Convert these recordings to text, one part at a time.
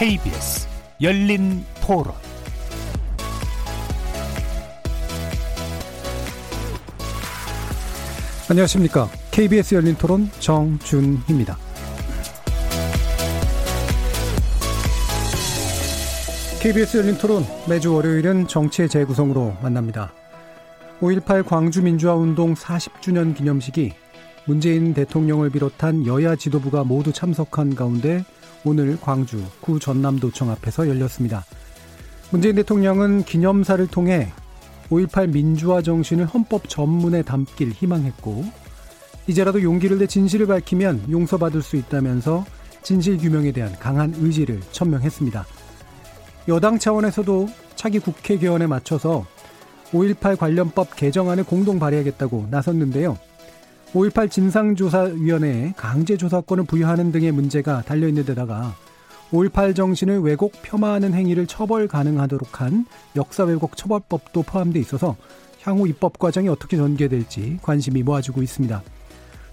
KBS 열린 토론 안녕하십니까. KBS 열린 토론 정준희입니다. KBS 열린 토론 매주 월요일은 정치의 재구성으로 만납니다. 5.18 광주민주화운동 40주년 기념식이 문재인 대통령을 비롯한 여야 지도부가 모두 참석한 가운데 오늘 광주 구 전남도청 앞에서 열렸습니다. 문재인 대통령은 기념사를 통해 5.18 민주화 정신을 헌법 전문에 담길 희망했고 이제라도 용기를 내 진실을 밝히면 용서받을 수 있다면서 진실 규명에 대한 강한 의지를 천명했습니다. 여당 차원에서도 차기 국회 개원에 맞춰서 5.18 관련법 개정안을 공동 발의하겠다고 나섰는데요. 5.18 진상조사위원회에 강제조사권을 부여하는 등의 문제가 달려있는 데다가 5.18 정신을 왜곡 폄하하는 행위를 처벌 가능하도록 한 역사 왜곡 처벌법도 포함돼 있어서 향후 입법 과정이 어떻게 전개될지 관심이 모아지고 있습니다.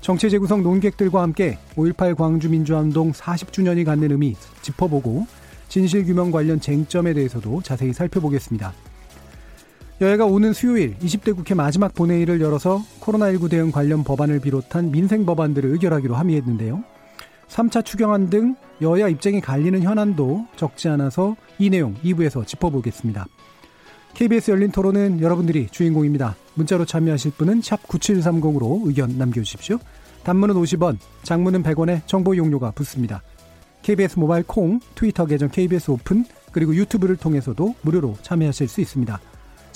정치 재구성 논객들과 함께 5.18 광주민주화운동 40주년이 갖는 의미 짚어보고 진실규명 관련 쟁점에 대해서도 자세히 살펴보겠습니다. 여야가 오는 수요일 20대 국회 마지막 본회의를 열어서 코로나19 대응 관련 법안을 비롯한 민생 법안들을 의결하기로 합의했는데요. 3차 추경안 등 여야 입장이 갈리는 현안도 적지 않아서 이 내용 2부에서 짚어보겠습니다. KBS 열린 토론은 여러분들이 주인공입니다. 문자로 참여하실 분은 9730으로 의견 남겨주십시오. 단문은 50원, 장문은 100원에 정보 용료가 붙습니다. KBS 모바일 콩, 트위터 계정 KBS 오픈, 그리고 유튜브를 통해서도 무료로 참여하실 수 있습니다.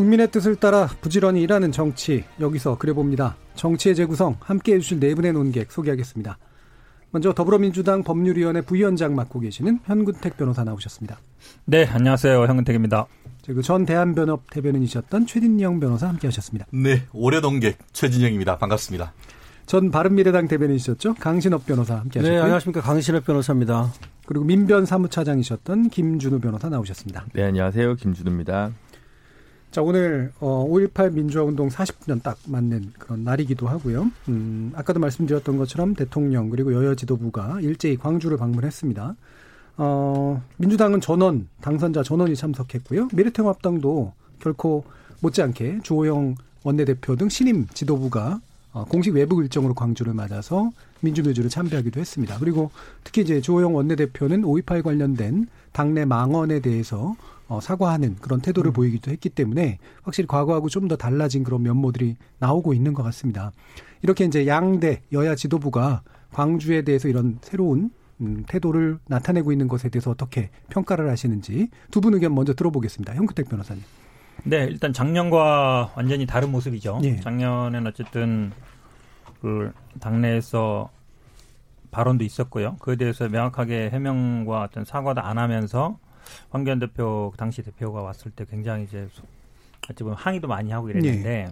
국민의 뜻을 따라 부지런히 일하는 정치 여기서 그려봅니다. 정치의 재구성 함께해 주실 네 분의 논객 소개하겠습니다. 먼저 더불어민주당 법률위원회 부위원장 맡고 계시는 현근택 변호사 나오셨습니다. 네, 안녕하세요. 현근택입니다. 그리고 전 대한변협 대변인이셨던 최진영 변호사 함께하셨습니다. 네, 올해 동객 최진영입니다. 반갑습니다. 전 바른미래당 대변인이셨죠? 강신업 변호사 함께하셨고요. 네, 안녕하십니까. 강신업 변호사입니다. 그리고 민변 사무차장이셨던 김준우 변호사 나오셨습니다. 네, 안녕하세요. 김준우입니다. 자, 오늘 어, 5.18 민주화운동 40주년 딱 맞는 그런 날이기도 하고요. 음, 아까도 말씀드렸던 것처럼 대통령 그리고 여야 지도부가 일제히 광주를 방문했습니다. 어, 민주당은 전원 당선자 전원이 참석했고요. 미래통합당도 결코 못지않게 주호영 원내대표 등 신임 지도부가 어, 공식 외부 일정으로 광주를 맞아서 민주묘주를 참배하기도 했습니다. 그리고 특히 이제 주호영 원내대표는 5.18 관련된 당내 망언에 대해서 어, 사과하는 그런 태도를 음. 보이기도 했기 때문에 확실히 과거하고 좀 더 달라진 그런 면모들이 나오고 있는 것 같습니다. 이렇게 이제 양대 여야 지도부가 광주에 대해서 이런 새로운 음, 태도를 나타내고 있는 것에 대해서 어떻게 평가를 하시는지 두 분 의견 먼저 들어보겠습니다. 형크택 변호사님. 네, 일단 작년과 완전히 다른 모습이죠. 예. 작년에는 어쨌든 그 당내에서 발언도 있었고요. 그에 대해서 명확하게 해명과 어떤 사과도 안 하면서 황교안 대표 당시 대표가 왔을 때 굉장히 이제 어찌 보면 항의도 많이 하고 이랬는데 네.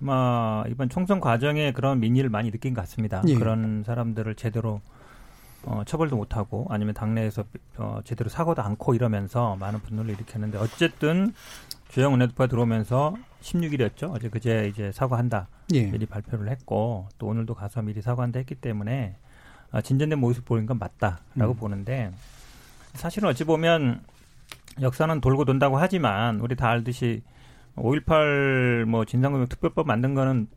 아마 이번 총선 과정에 그런 민의를 많이 느낀 것 같습니다. 네. 그런 사람들을 제대로 어, 처벌도 못하고 아니면 당내에서 어, 제대로 사고도 않고 이러면서 많은 분노를 일으켰는데 어쨌든 주영 원내대표가 들어오면서 16일이었죠. 어제 그제 이제 사과한다. 예. 미리 발표를 했고 또 오늘도 가서 미리 사과한다 했기 때문에 아, 진전된 모습 보인 건 맞다라고 음. 보는데 사실은 어찌 보면 역사는 돌고 돈다고 하지만 우리 다 알듯이 5.18 뭐 진상규명 특별법 만든 거는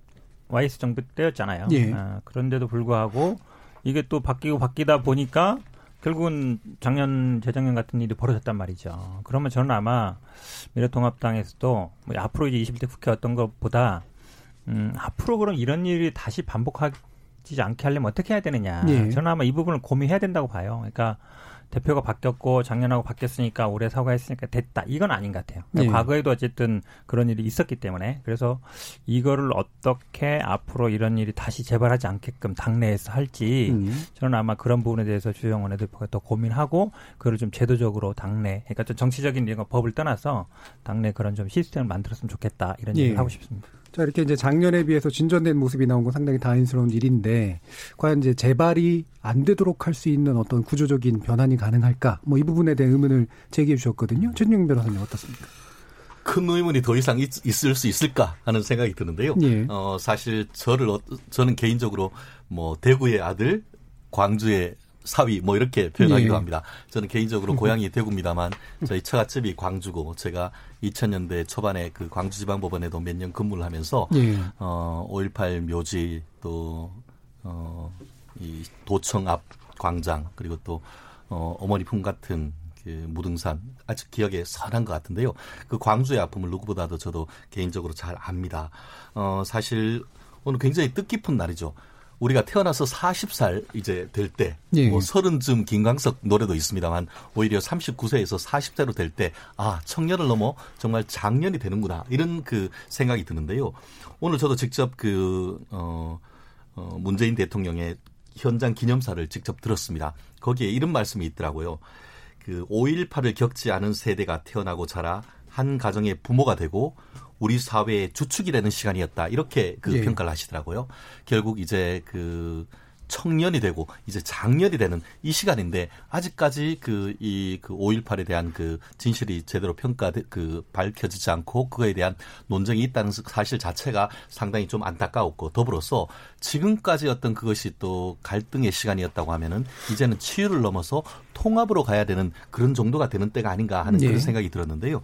YS 정부 때였잖아요. 예. 아, 그런데도 불구하고 이게 또 바뀌고 바뀌다 보니까 결국은 작년 재작년 같은 일이 벌어졌단 말이죠. 그러면 저는 아마 미래통합당에서도 뭐 앞으로 이제 20대 국회 어떤 것보다 음, 앞으로 그럼 이런 일이 다시 반복하지 않게 하려면 어떻게 해야 되느냐. 예. 저는 아마 이 부분을 고민해야 된다고 봐요. 그러니까 대표가 바뀌었고 작년하고 바뀌었으니까 올해 사과했으니까 됐다. 이건 아닌 것 같아요. 그러니까 네. 과거에도 어쨌든 그런 일이 있었기 때문에 그래서 이거를 어떻게 앞으로 이런 일이 다시 재발하지 않게끔 당내에서 할지 음. 저는 아마 그런 부분에 대해서 주영 원내대표가 더 고민하고 그걸 좀 제도적으로 당내 그러니까 좀 정치적인 이런 법을 떠나서 당내 그런 좀 시스템을 만들었으면 좋겠다 이런 예. 얘기를 하고 싶습니다. 자, 이렇게 이제 작년에 비해서 진전된 모습이 나온 건 상당히 다행스러운 일인데, 과연 이제 재발이 안 되도록 할 수 있는 어떤 구조적인 변환이 가능할까? 뭐 이 부분에 대한 의문을 제기해 주셨거든요. 최준용 변호사님 어떻습니까? 큰 의문이 더 이상 있, 을수 있을까 하는 생각이 드는데요. 예. 어, 사실 저를, 어, 저는 개인적으로 뭐 대구의 아들, 광주의 사위 뭐 이렇게 표현하기도 예. 합니다. 저는 개인적으로 고향이 대구입니다만 저희 처갓집이 광주고 제가 2000년대 초반에 그 광주지방법원에도 몇 년 근무를 하면서 예. 어, 5.18 묘지 또 어, 이 도청 앞 광장 그리고 또 어, 어머니 품 같은 그 무등산 아직 기억에 선한 것 같은데요. 그 광주의 아픔을 누구보다도 저도 개인적으로 잘 압니다. 어, 사실 오늘 굉장히 뜻깊은 날이죠. 우리가 태어나서 40살 이제 될 때, 예. 뭐 30쯤 김광석 노래도 있습니다만 오히려 39세에서 40세로 될 때, 아, 청년을 넘어 정말 장년이 되는구나. 이런 그 생각이 드는데요. 오늘 저도 직접 그, 어, 어, 문재인 대통령의 현장 기념사를 직접 들었습니다. 거기에 이런 말씀이 있더라고요. 그 5.18을 겪지 않은 세대가 태어나고 자라 한 가정의 부모가 되고 우리 사회의 주축이 되는 시간이었다. 이렇게 그 예. 평가를 하시더라고요. 결국 이제 그 청년이 되고 이제 장년이 되는 이 시간인데 아직까지 그이그 5.18에 대한 그 진실이 제대로 평가 그 밝혀지지 않고 그거에 대한 논쟁이 있다는 사실 자체가 상당히 좀 안타까웠고 더불어서 지금까지 어떤 그것이 또 갈등의 시간이었다고 하면은 이제는 치유를 넘어서 통합으로 가야 되는 그런 정도가 되는 때가 아닌가 하는 네. 그런 생각이 들었는데요.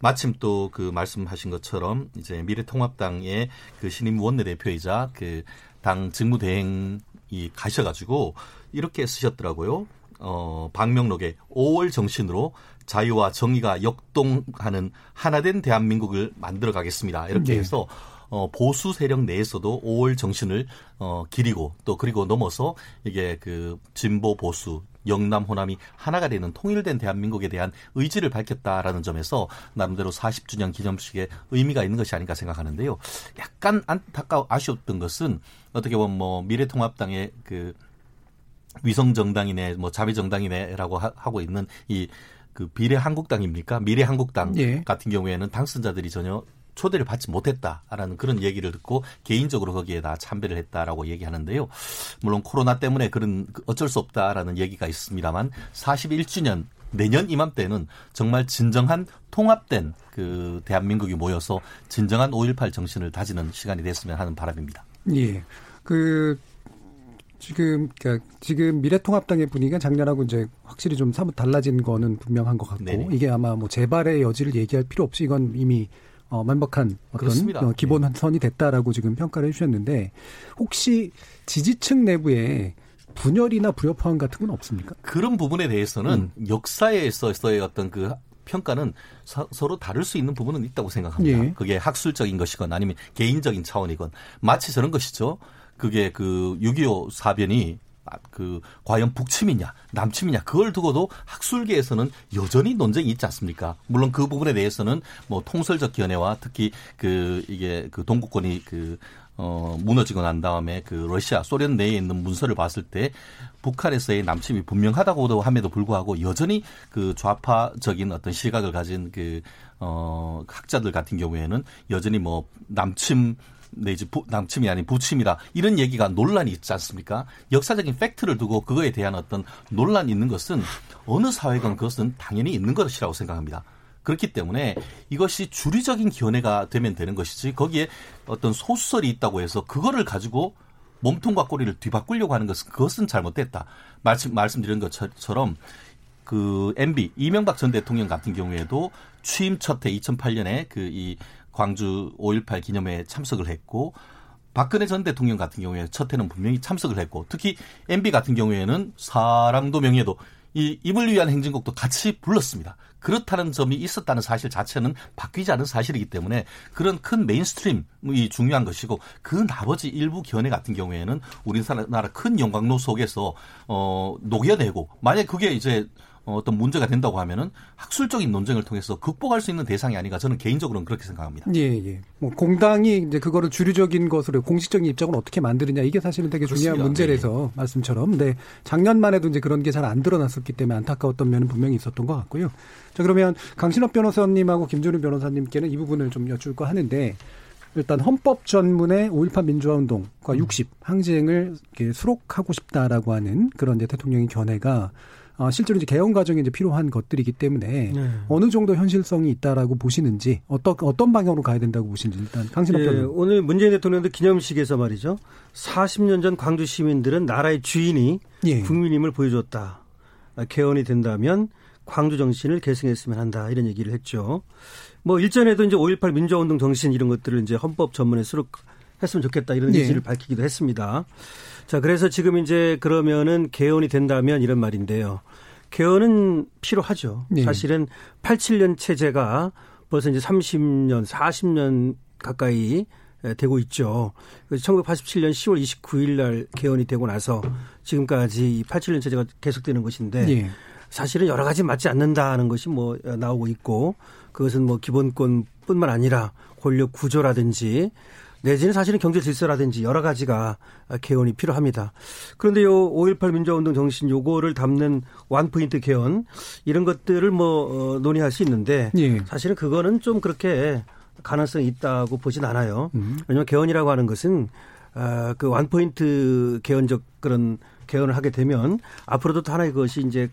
마침 또 그 말씀하신 것처럼 이제 미래통합당의 그 신임 원내대표이자 그당 직무대행 이 가셔가지고 이렇게 쓰셨더라고요. 어, 방명록에 5월 정신으로 자유와 정의가 역동하는 하나된 대한민국을 만들어 가겠습니다. 이렇게 네. 해서 어, 보수 세력 내에서도 5월 정신을 어, 기리고 또 그리고 넘어서 이게 그 진보 보수 영남 호남이 하나가 되는 통일된 대한민국에 대한 의지를 밝혔다라는 점에서 나름대로 40주년 기념식에 의미가 있는 것이 아닌가 생각하는데요. 약간 안타까워 아쉬웠던 것은 어떻게 보면 뭐 미래통합당의 그 위성 정당이네 뭐 자비 정당이네라고 하고 있는 이 그 비례 한국당입니까? 미래 한국당 예. 같은 경우에는 당선자들이 전혀 초대를 받지 못했다라는 그런 얘기를 듣고 개인적으로 거기에 다 참배를 했다라고 얘기하는데요. 물론 코로나 때문에 그런 그 어쩔 수 없다라는 얘기가 있습니다만 41주년 내년 이맘때는 정말 진정한 통합된 그 대한민국이 모여서 진정한 5.18 정신을 다지는 시간이 됐으면 하는 바람입니다. 예. 그 지금 그러니까 지금 미래통합당의 분위기가 작년하고 이제 확실히 좀 사뭇 달라진 거는 분명한 것 같고 네네. 이게 아마 뭐 재발의 여지를 얘기할 필요 없이 이건 이미 어, 만박한 어떤 어, 기본 선이 됐다라고 지금 평가를 해주셨는데 혹시 지지층 내부에 분열이나 불협화음 같은 건 없습니까? 그런 부분에 대해서는 음. 역사에 있어서의 어떤 그 평가는 서, 로 다를 수 있는 부분은 있다고 생각합니다. 예. 그게 학술적인 것이건 아니면 개인적인 차원이건 마치 저런 것이죠. 그게 그 6.25 사변이 그 과연 북침이냐 남침이냐 그걸 두고도 학술계에서는 여전히 논쟁이 있지 않습니까? 물론 그 부분에 대해서는 뭐 통설적 견해와 특히 그 이게 그 동구권이 그 어, 무너지고 난 다음에 그 러시아, 소련 내에 있는 문서를 봤을 때 북한에서의 남침이 분명하다고도 함에도 불구하고 여전히 그 좌파적인 어떤 시각을 가진 그, 어, 학자들 같은 경우에는 여전히 뭐 남침 내지 부, 남침이 아닌 부침이라 이런 얘기가 논란이 있지 않습니까? 역사적인 팩트를 두고 그거에 대한 어떤 논란이 있는 것은 어느 사회건 그것은 당연히 있는 것이라고 생각합니다. 그렇기 때문에 이것이 주류적인 견해가 되면 되는 것이지 거기에 어떤 소설이 있다고 해서 그거를 가지고 몸통과 꼬리를 뒤바꾸려고 하는 것은 그것은 잘못됐다. 말씀 말씀드린 것처럼 그 MB 이명박 전 대통령 같은 경우에도 취임 첫해 2008년에 그 이 광주 5.18 기념회에 참석을 했고 박근혜 전 대통령 같은 경우에 첫 해는 분명히 참석을 했고 특히 MB 같은 경우에는 사랑도 명예도 이 임을 위한 행진곡도 같이 불렀습니다. 그렇다는 점이 있었다는 사실 자체는 바뀌지 않은 사실이기 때문에 그런 큰 mainstream이 중요한 것이고 그 나머지 일부 견해 같은 경우에는 우리나라 큰 용광로 속에서 어 녹여내고 만약 그게 이제 어, 어떤 문제가 된다고 하면은 학술적인 논쟁을 통해서 극복할 수 있는 대상이 아닌가 저는 개인적으로는 그렇게 생각합니다. 예, 예. 뭐 공당이 이제 그거를 주류적인 것으로 공식적인 입장을 어떻게 만드느냐 이게 사실은 되게 중요한 그렇습니다. 문제라서 네. 말씀처럼. 근데 작년만 해도 이제 그런 게 잘 안 드러났었기 때문에 안타까웠던 면은 분명히 있었던 것 같고요. 자, 그러면 강신업 변호사님하고 김준우 변호사님께는 이 부분을 좀 여쭐까 하는데 일단 헌법 전문의 5.18 민주화 운동과 60 항쟁을 수록하고 싶다라고 하는 그런 이제 대통령의 견해가 어, 실제로 이제 개헌 과정에 이제 필요한 것들이기 때문에 네. 어느 정도 현실성이 있다라고 보시는지 어떤 어떤 방향으로 가야 된다고 보시는지 일단 강신업 네, 오늘 문재인 대통령도 기념식에서 말이죠. 40년 전 광주 시민들은 나라의 주인이 예. 국민임을 보여줬다. 개헌이 된다면 광주 정신을 계승했으면 한다 이런 얘기를 했죠. 뭐 일전에도 이제 5.18 민주화운동 정신 이런 것들을 이제 헌법 전문에 수록 했으면 좋겠다 이런 예. 의지를 밝히기도 했습니다. 자, 그래서 지금 이제 그러면은 개헌이 된다면 이런 말인데요. 개헌은 필요하죠. 네. 사실은 87년 체제가 벌써 이제 30년, 40년 가까이 되고 있죠. 1987년 10월 29일 날 개헌이 되고 나서 지금까지 87년 체제가 계속되는 것인데 네. 사실은 여러 가지 맞지 않는다는 것이 뭐 나오고 있고 그것은 뭐 기본권뿐만 아니라 권력 구조라든지 내지는 사실은 경제 질서라든지 여러 가지가 개헌이 필요합니다. 그런데 요 5.18 민주화운동 정신 요거를 담는 원포인트 개헌 이런 것들을 뭐 어, 논의할 수 있는데 예. 사실은 그거는 좀 그렇게 가능성이 있다고 보진 않아요. 음. 왜냐하면 개헌이라고 하는 것은 아, 그 원포인트 개헌적 그런 개헌을 하게 되면 앞으로도 또 하나의 것이 이제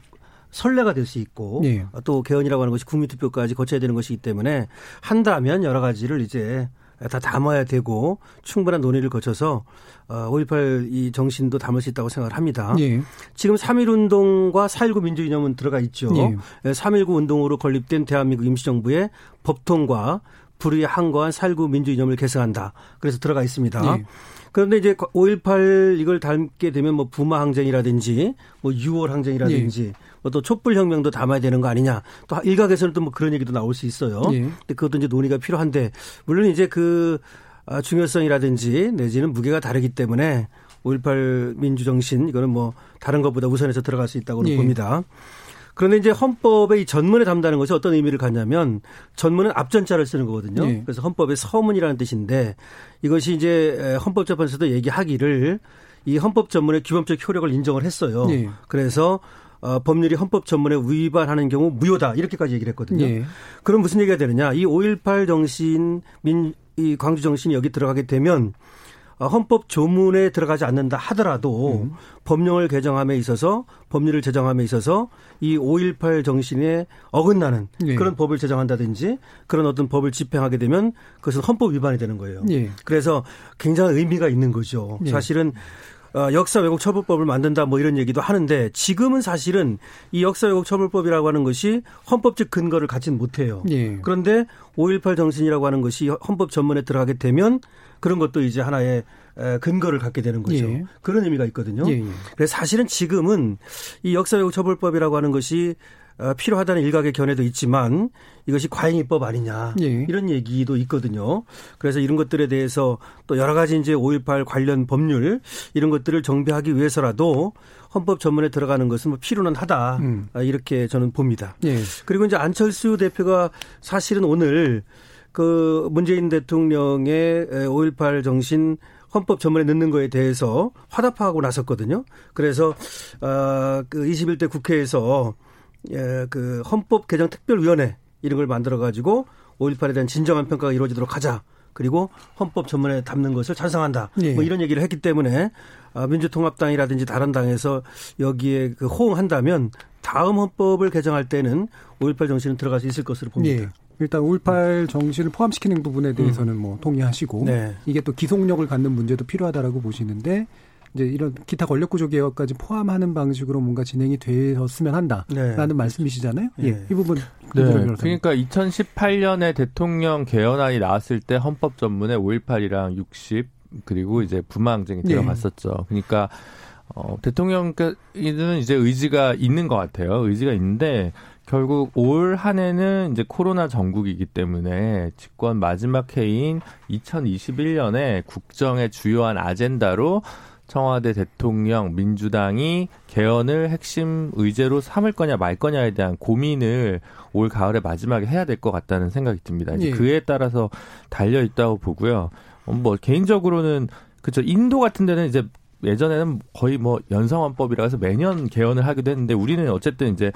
선례가 될 수 있고 예. 또 개헌이라고 하는 것이 국민투표까지 거쳐야 되는 것이기 때문에 한다면 여러 가지를 이제 다 담아야 되고 충분한 논의를 거쳐서 5.18이 어, 정신도 담을 수 있다고 생각을 합니다. 예. 지금 3.1운동과 4.19 민주이념은 들어가 있죠. 예. 3.19 운동으로 건립된 대한민국 임시정부의 법통과 불의에 항거한 4.19 민주이념을 개성한다. 그래서 들어가 있습니다. 예. 그런데 이제 5.18 이걸 담게 되면 뭐 부마 항쟁이라든지 뭐 6월 항쟁이라든지 예. 뭐또 촛불 혁명도 담아야 되는 거 아니냐. 또 일각에서는 또 뭐 그런 얘기도 나올 수 있어요. 예. 근데 그것도 이제 논의가 필요한데 물론 이제 그 아, 중요성이라든지 내지는 무게가 다르기 때문에 5.18 민주정신 이거는 뭐 다른 것보다 우선해서 들어갈 수 있다고는 예. 봅니다. 그런데 이제 헌법의 이 전문에 담다는 것이 어떤 의미를 갖냐면 전문은 앞전자를 쓰는 거거든요. 네. 그래서 헌법의 서문이라는 뜻인데 이것이 이제 헌법재판소도 얘기하기를 이 헌법 전문의 기본적 효력을 인정을 했어요. 네. 그래서 어, 법률이 헌법 전문에 위반하는 경우 무효다 이렇게까지 얘기를 했거든요. 네. 그럼 무슨 얘기가 되느냐? 이 5.18 정신 민 이 광주 정신이 여기 들어가게 되면 어, 헌법 조문에 들어가지 않는다 하더라도 음. 법령을 개정함에 있어서 법률을 제정함에 있어서 이 5.18 정신에 어긋나는 예. 그런 법을 제정한다든지 그런 어떤 법을 집행하게 되면 그것은 헌법 위반이 되는 거예요. 예. 그래서 굉장히 의미가 있는 거죠. 예. 사실은 어, 역사 왜곡 처벌법을 만든다 뭐 이런 얘기도 하는데 지금은 사실은 이 역사 왜곡 처벌법이라고 하는 것이 헌법적 근거를 갖진 못해요. 예. 그런데 5.18 정신이라고 하는 것이 헌법 전문에 들어가게 되면 그런 것도 이제 하나의 근거를 갖게 되는 거죠. 예. 그런 의미가 있거든요. 예, 예. 그래서 사실은 지금은 이 역사 왜곡 처벌법이라고 하는 것이 어, 필요하다는 일각의 견해도 있지만 이것이 과잉 입법 아니냐 예. 이런 얘기도 있거든요. 그래서 이런 것들에 대해서 또 여러 가지 이제 5.18 관련 법률 이런 것들을 정비하기 위해서라도 헌법 전문에 들어가는 것은 뭐 필요는 하다 음. 아, 이렇게 저는 봅니다. 예. 그리고 이제 안철수 대표가 사실은 오늘 그 문재인 대통령의 5.18 정신 헌법 전문에 넣는 거에 대해서 화답하고 나섰거든요. 그래서 어그 21대 국회에서 예, 그 헌법 개정 특별위원회 이런 걸 만들어 가지고 5.18에 대한 진정한 평가가 이루어지도록 하자. 그리고 헌법 전문에 담는 것을 찬성한다. 예. 뭐 이런 얘기를 했기 때문에 아, 민주통합당이라든지 다른 당에서 여기에 그 호응한다면 다음 헌법을 개정할 때는 5.18 정신은 들어갈 수 있을 것으로 봅니다. 예. 일단 5.18 정신을 포함시키는 부분에 대해서는 음. 뭐 동의하시고 네. 이게 또 기속력을 갖는 문제도 필요하다라고 보시는데 이제 이런 기타 권력 구조 개혁까지 포함하는 방식으로 뭔가 진행이 되었으면 한다라는 네. 말씀이시잖아요. 예. 예. 이 부분 네. 그러니까 2018년에 대통령 개헌안이 나왔을 때 헌법 전문에 5.18이랑 60 그리고 이제 부마항쟁이 예. 들어갔었죠. 예. 그러니까 어, 대통령께는 이제 의지가 있는 것 같아요. 의지가 있는데 결국 올 한 해는 이제 코로나 전국이기 때문에 집권 마지막 해인 2021년에 국정의 주요한 아젠다로 청와대 대통령 민주당이 개헌을 핵심 의제로 삼을 거냐 말 거냐에 대한 고민을 올 가을에 마지막에 해야 될 것 같다는 생각이 듭니다. 예. 그에 따라서 달려 있다고 보고요. 어, 뭐 개인적으로는 그죠 인도 같은 데는 이제 예전에는 거의 뭐 연성헌법이라 해서 매년 개헌을 하기도 했는데 우리는 어쨌든 이제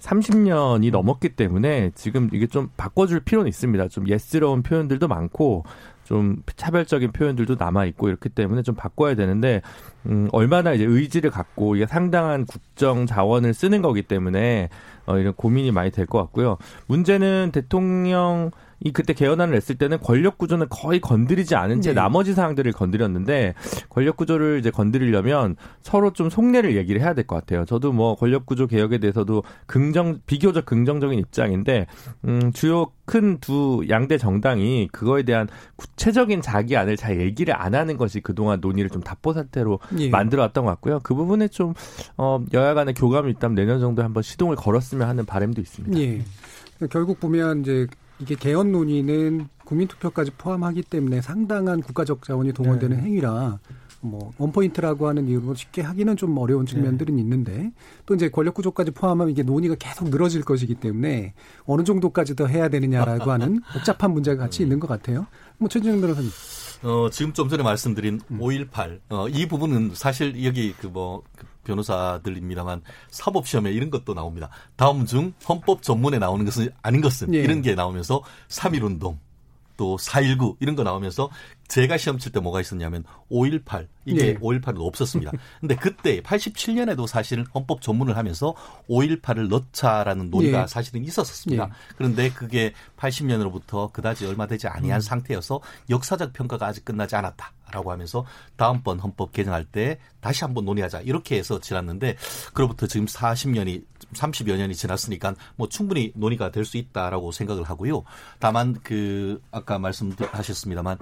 30년이 넘었기 때문에 지금 이게 좀 바꿔줄 필요는 있습니다. 좀 예스러운 표현들도 많고 좀 차별적인 표현들도 남아 있고 이렇기 때문에 좀 바꿔야 되는데 음 얼마나 이제 의지를 갖고 이게 상당한 국정 자원을 쓰는 거기 때문에 어 이런 고민이 많이 될 것 같고요. 문제는 대통령 이 그때 개헌안을 냈을 때는 권력 구조는 거의 건드리지 않은 채 네. 나머지 사항들을 건드렸는데 권력 구조를 이제 건드리려면 서로 좀 속내를 얘기를 해야 될 것 같아요. 저도 뭐 권력 구조 개혁에 대해서도 긍정 비교적 긍정적인 입장인데 음 주요 큰 두 양대 정당이 그거에 대한 구체적인 자기 안을 잘 얘기를 안 하는 것이 그동안 논의를 좀 답보 상태로 예. 만들어 왔던 것 같고요. 그 부분에 좀 어, 여야 간의 교감이 있다면 내년 정도에 한번 시동을 걸었으면 하는 바람도 있습니다. 예. 결국 보면 이제 이게 개헌 논의는 국민투표까지 포함하기 때문에 상당한 국가적 자원이 동원되는 네. 행위라 뭐 원포인트라고 하는 이유로 쉽게 하기는 좀 어려운 측면들은 네. 있는데 또 이제 권력 구조까지 포함하면 이게 논의가 계속 늘어질 것이기 때문에 어느 정도까지 더 해야 되느냐라고 하는 복잡한 문제가 같이 있는 것 같아요. 뭐 최진영 변호사님. 어, 지금 좀 전에 말씀드린 음. 5.18, 어, 이 부분은 사실 여기 그 뭐, 그 변호사들입니다만 사법시험에 이런 것도 나옵니다. 다음 중 헌법 전문에 나오는 것은 아닌 것은 예. 이런 게 나오면서 3.1운동, 또4.19 이런 거 나오면서 제가 시험 칠 때 뭐가 있었냐면 5.18 이게 네. 5.18은 없었습니다. 근데 그때 87년에도 사실은 헌법 전문을 하면서 5.18을 넣자라는 논의가 네. 사실은 있었습니다. 네. 그런데 그게 80년으로부터 그다지 얼마 되지 아니한 음. 상태여서 역사적 평가가 아직 끝나지 않았다 라고 하면서 다음번 헌법 개정할 때 다시 한번 논의하자 이렇게 해서 지났는데 그로부터 지금 40년이 30여 년이 지났으니까 뭐 충분히 논의가 될 수 있다라고 생각을 하고요. 다만 그 아까 말씀하셨습니다만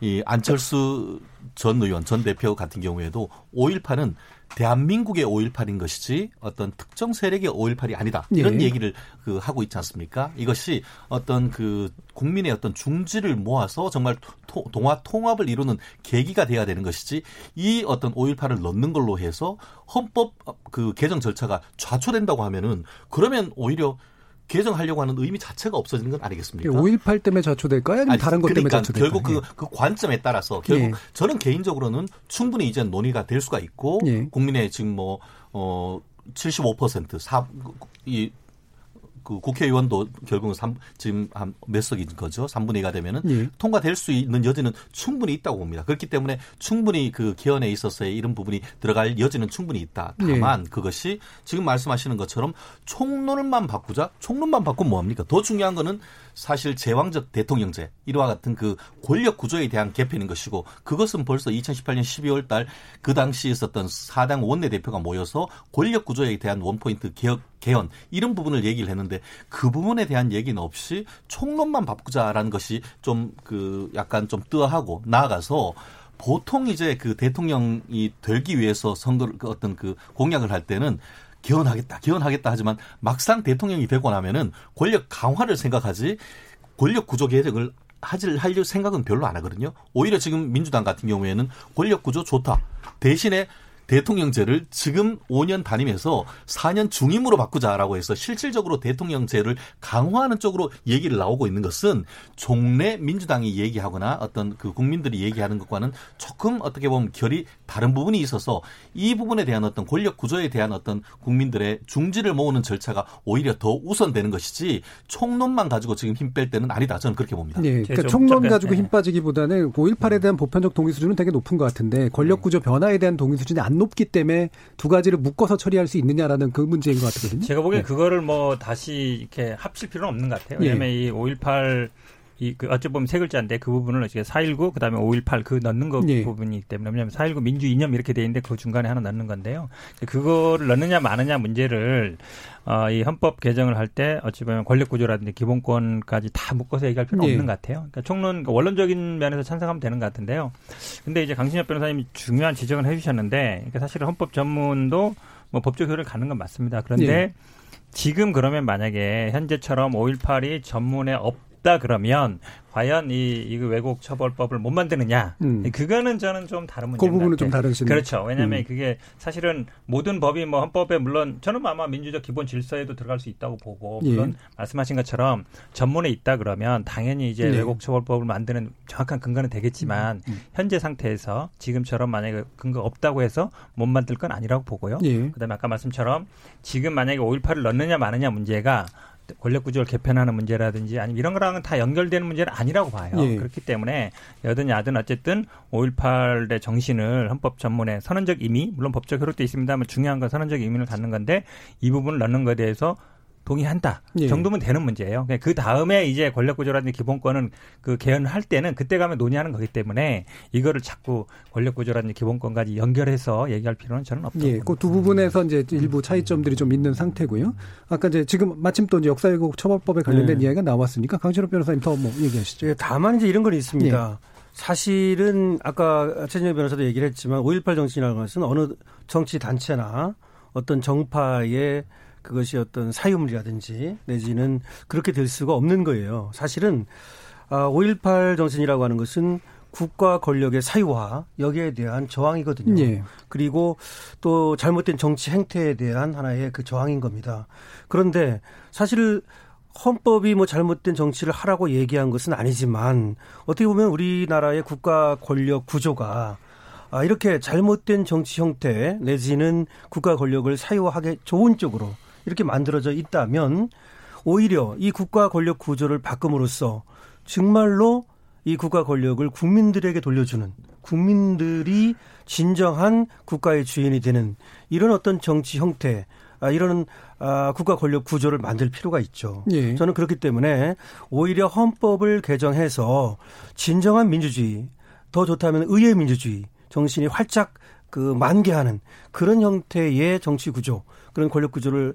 이 안철수 전 의원, 전 대표 같은 경우에도 5.18은 대한민국의 5.18인 것이지 어떤 특정 세력의 5.18이 아니다. 이런 예. 얘기를 그 하고 있지 않습니까? 이것이 어떤 그 국민의 어떤 중지를 모아서 정말 토, 동화 통합을 이루는 계기가 돼야 되는 것이지 이 어떤 5.18을 넣는 걸로 해서 헌법 그 개정 절차가 좌초된다고 하면은 그러면 오히려 개정하려고 하는 의미 자체가 없어지는 건 아니겠습니까? 5.18 때문에 좌초될까요? 아니면 아니, 다른 것 그러니까 때문에 좌초될까요? 결국 그, 그 관점에 따라서 결국 예. 저는 개인적으로는 충분히 이제 논의가 될 수가 있고 예. 국민의 지금 뭐, 어, 75% 사, 이, 그 국회의원도 결국은 3, 지금 한 몇 석인 거죠. 3분의 2가 되면은 예. 통과될 수 있는 여지는 충분히 있다고 봅니다. 그렇기 때문에 충분히 그 개헌에 있어서의 이런 부분이 들어갈 여지는 충분히 있다. 다만 예. 그것이 지금 말씀하시는 것처럼 총론만 바꾸자. 총론만 바꾸면 뭐 합니까? 더 중요한 거는 사실 제왕적 대통령제 이와 같은 그 권력 구조에 대한 개편인 것이고 그것은 벌써 2018년 12월 달 그 당시 있었던 사당 원내대표가 모여서 권력 구조에 대한 원포인트 개혁 개헌 이런 부분을 얘기를 했는데 그 부분에 대한 얘기는 없이 총론만 바꾸자라는 것이 좀 그 약간 좀 뜨어하고 나아가서 보통 이제 그 대통령이 되기 위해서 선거를 그 어떤 그 공약을 할 때는 개헌하겠다, 개헌하겠다 하지만 막상 대통령이 되고 나면은 권력 강화를 생각하지 권력 구조 개혁을 하질 하려 생각은 별로 안 하거든요. 오히려 지금 민주당 같은 경우에는 권력 구조 좋다. 대신에 대통령제를 지금 5년 다니면서 4년 중임으로 바꾸자라고 해서 실질적으로 대통령제를 강화하는 쪽으로 얘기를 나오고 있는 것은 종래 민주당이 얘기하거나 어떤 그 국민들이 얘기하는 것과는 조금 어떻게 보면 결이 다른 부분이 있어서 이 부분에 대한 어떤 권력 구조에 대한 어떤 국민들의 중지를 모으는 절차가 오히려 더 우선되는 것이지 총론만 가지고 지금 힘 뺄 때는 아니다. 저는 그렇게 봅니다. 네, 그러니까 총론 가지고 힘 빠지기보다는 5.18에 대한 보편적 동의 수준은 되게 높은 것 같은데 권력 구조 변화에 대한 동의 수준이 안 높기 때문에 두 가지를 묶어서 처리할 수 있느냐라는 그 문제인 것 같거든요. 제가 보기엔 네. 그거를 뭐 다시 이렇게 합칠 필요는 없는 것 같아요. 왜냐하면 네. 이5.18 이 그 어찌 보면 세 글자인데 그 부분을 어떻게 419 그다음에 518 그 넣는 거 예. 부분이기 때문에 왜냐하면 419 민주 이념 이렇게 돼 있는데 그 중간에 하나 넣는 건데요. 그거를 넣느냐 마느냐 문제를 어, 이 헌법 개정을 할 때 어찌 보면 권력 구조라든지 기본권까지 다 묶어서 얘기할 필요는 예. 없는 것 같아요. 그러니까 총론 그러니까 원론적인 면에서 찬성하면 되는 것 같은데요. 근데 이제 강신엽 변호사님이 중요한 지적을 해주셨는데 그러니까 사실은 헌법 전문도 뭐 법적 효력을 갖는 건 맞습니다. 그런데 예. 지금 그러면 만약에 현재처럼 5.18이 전문에 없 없다 그러면 과연 이, 이 외국 처벌법을 못 만드느냐? 음. 그거는 저는 좀 다른 문제. 그 부분은 좀 다르신. 그렇죠. 왜냐하면 음. 그게 사실은 모든 법이 뭐 헌법에 물론 저는 아마 민주적 기본 질서에도 들어갈 수 있다고 보고 예. 물론 예. 말씀하신 것처럼 전문에 있다 그러면 당연히 이제 네. 외국 처벌법을 만드는 정확한 근거는 되겠지만 음. 음. 현재 상태에서 지금처럼 만약에 근거 없다고 해서 못 만들 건 아니라고 보고요. 예. 그다음에 아까 말씀처럼 지금 만약에 5.18을 넣느냐 마느냐 문제가 권력 구조를 개편하는 문제라든지 아니면 이런 거랑은 다 연결되는 문제는 아니라고 봐요. 예. 그렇기 때문에 여든 야든 어쨌든 5.18의 정신을 헌법 전문에 선언적 의미 물론 법적 효력도 있습니다만 중요한 건 선언적 의미를 갖는 건데 이 부분을 넣는 것에 대해서 동의한다 예. 정도면 되는 문제예요. 그 다음에 이제 권력 구조라든지 기본권은 그 개헌을 할 때는 그때 가면 논의하는 거기 때문에 이거를 자꾸 권력 구조라든지 기본권까지 연결해서 얘기할 필요는 저는 없다고 예, 그 두 부분에서 이제 일부 차이점들이 좀 있는 상태고요. 아까 이제 지금 마침 또 이제 역사왜곡 처벌법에 관련된 네. 이야기가 나왔으니까 강신호 변호사님 더 뭐 얘기하시죠. 예, 다만 이제 이런 건 있습니다. 예. 사실은 아까 최진영 변호사도 얘기를 했지만 5.18 정신이라는 것은 어느 정치 단체나 어떤 정파의 그것이 어떤 사유물이라든지 내지는 그렇게 될 수가 없는 거예요. 사실은 5.18 아, 정신이라고 하는 것은 국가 권력의 사유화 여기에 대한 저항이거든요. 예. 그리고 또 잘못된 정치 행태에 대한 하나의 그 저항인 겁니다. 그런데 사실 헌법이 뭐 잘못된 정치를 하라고 얘기한 것은 아니지만 어떻게 보면 우리나라의 국가 권력 구조가 아, 이렇게 잘못된 정치 형태 내지는 국가 권력을 사유화하게 좋은 쪽으로 이렇게 만들어져 있다면 오히려 이 국가 권력 구조를 바꿈으로써 정말로 이 국가 권력을 국민들에게 돌려주는 국민들이 진정한 국가의 주인이 되는 이런 어떤 정치 형태 아, 이런 아, 국가 권력 구조를 만들 필요가 있죠. 예. 저는 그렇기 때문에 오히려 헌법을 개정해서 진정한 민주주의, 더 좋다면 의회 민주주의 정신이 활짝 그 만개하는 그런 형태의 정치 구조, 그런 권력 구조를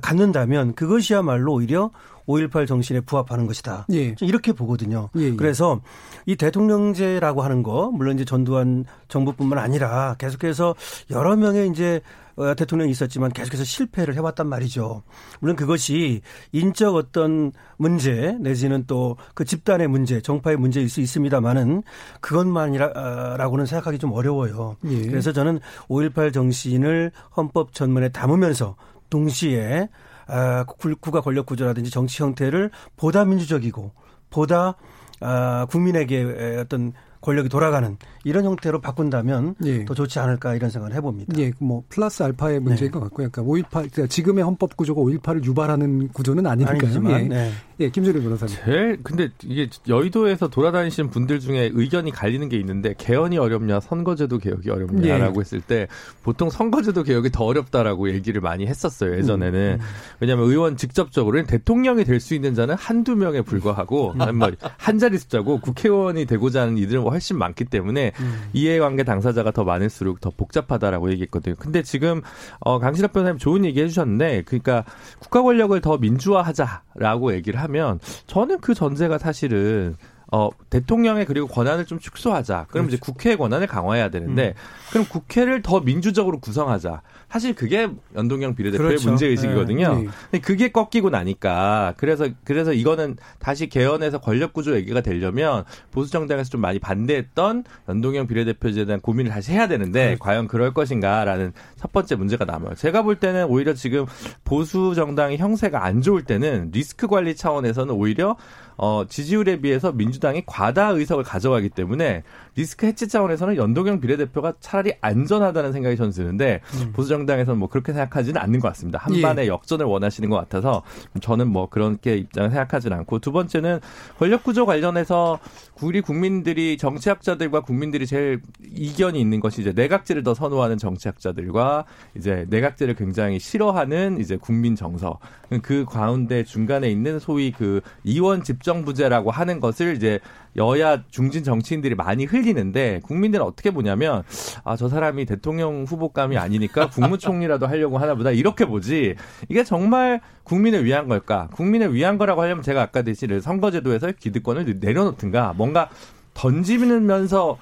갖는다면 그것이야말로 오히려 5.18 정신에 부합하는 것이다. 예. 이렇게 보거든요. 예, 예. 그래서 이 대통령제라고 하는 거, 물론 이제 전두환 정부뿐만 아니라 계속해서 여러 명의 이제 어, 대통령이 있었지만 계속해서 실패를 해왔단 말이죠. 물론 그것이 인적 어떤 문제 내지는 또 그 집단의 문제, 정파의 문제일 수 있습니다만은 그것만이라고는 생각하기 좀 어려워요. 예. 그래서 저는 5.18 정신을 헌법 전문에 담으면서 동시에 아, 국가 권력 구조라든지 정치 형태를 보다 민주적이고 보다 아, 국민에게 어떤 권력이 돌아가는 이런 형태로 바꾼다면 예. 더 좋지 않을까 이런 생각을 해봅니다. 예, 뭐 플러스 알파의 문제인 네. 것 같고요. 그러니까 5.18 그러니까 지금의 헌법 구조가 5.18을 유발하는 구조는 아니니까요. 아니지만, 예. 네. 예, 김준일 변호사님. 제일 근데 이게 여의도에서 돌아다니시는 분들 중에 의견이 갈리는 게 있는데 개헌이 어렵냐, 선거제도 개혁이 어렵냐라고 예. 했을 때 보통 선거제도 개혁이 더 어렵다라고 얘기를 많이 했었어요. 예전에는 음. 왜냐하면 의원 직접적으로 대통령이 될 수 있는 자는 한두 명에 불과하고 음. 한 자리 숫자고 국회의원이 되고자 하는 이들은 훨씬 많기 때문에 음. 이해관계 당사자가 더 많을수록 더 복잡하다라고 얘기했거든요. 근데 지금 어, 강신업 변호사님 좋은 얘기 해주셨는데 그러니까 국가 권력을 더 민주화하자라고 얘기를 하면 저는 그 전제가 사실은 어, 대통령의 그리고 권한을 좀 축소하자. 그럼 그렇죠. 이제 국회의 권한을 강화해야 되는데, 음. 그럼 국회를 더 민주적으로 구성하자. 사실 그게 연동형 비례대표의 그렇죠. 문제 의식이거든요. 네. 근데 그게 꺾이고 나니까 그래서 그래서 이거는 다시 개헌해서 권력 구조 얘기가 되려면 보수 정당에서 좀 많이 반대했던 연동형 비례대표제에 대한 고민을 다시 해야 되는데 그렇죠. 과연 그럴 것인가라는 첫 번째 문제가 남아요. 제가 볼 때는 오히려 지금 보수 정당의 형세가 안 좋을 때는 리스크 관리 차원에서는 오히려 어, 지지율에 비해서 민주당이 과다 의석을 가져가기 때문에 리스크 해치 차원에서는 연동형 비례대표가 차라리 안전하다는 생각이 저는 드는데 음. 보수 정당에서는 뭐 그렇게 생각하지는 않는 것 같습니다. 한반의 예. 역전을 원하시는 것 같아서 저는 뭐 그렇게 입장을 생각하지는 않고 두 번째는 권력 구조 관련해서 우리 국민들이 정치학자들과 국민들이 제일 이견이 있는 것이 이제 내각제를 더 선호하는 정치학자들과 이제 내각제를 굉장히 싫어하는 이제 국민 정서 그 가운데 중간에 있는 소위 그 이원 집정부제라고 하는 것을 이제 여야 중진 정치인들이 많이 흘리는데 국민들은 어떻게 보냐면 아 저 사람이 대통령 후보감이 아니니까 국무총리라도 하려고 하나보다. 이렇게 보지. 이게 정말 국민을 위한 걸까? 국민을 위한 거라고 하려면 제가 아까 대신 선거제도에서 기득권을 내려놓든가. 뭔가 던지면서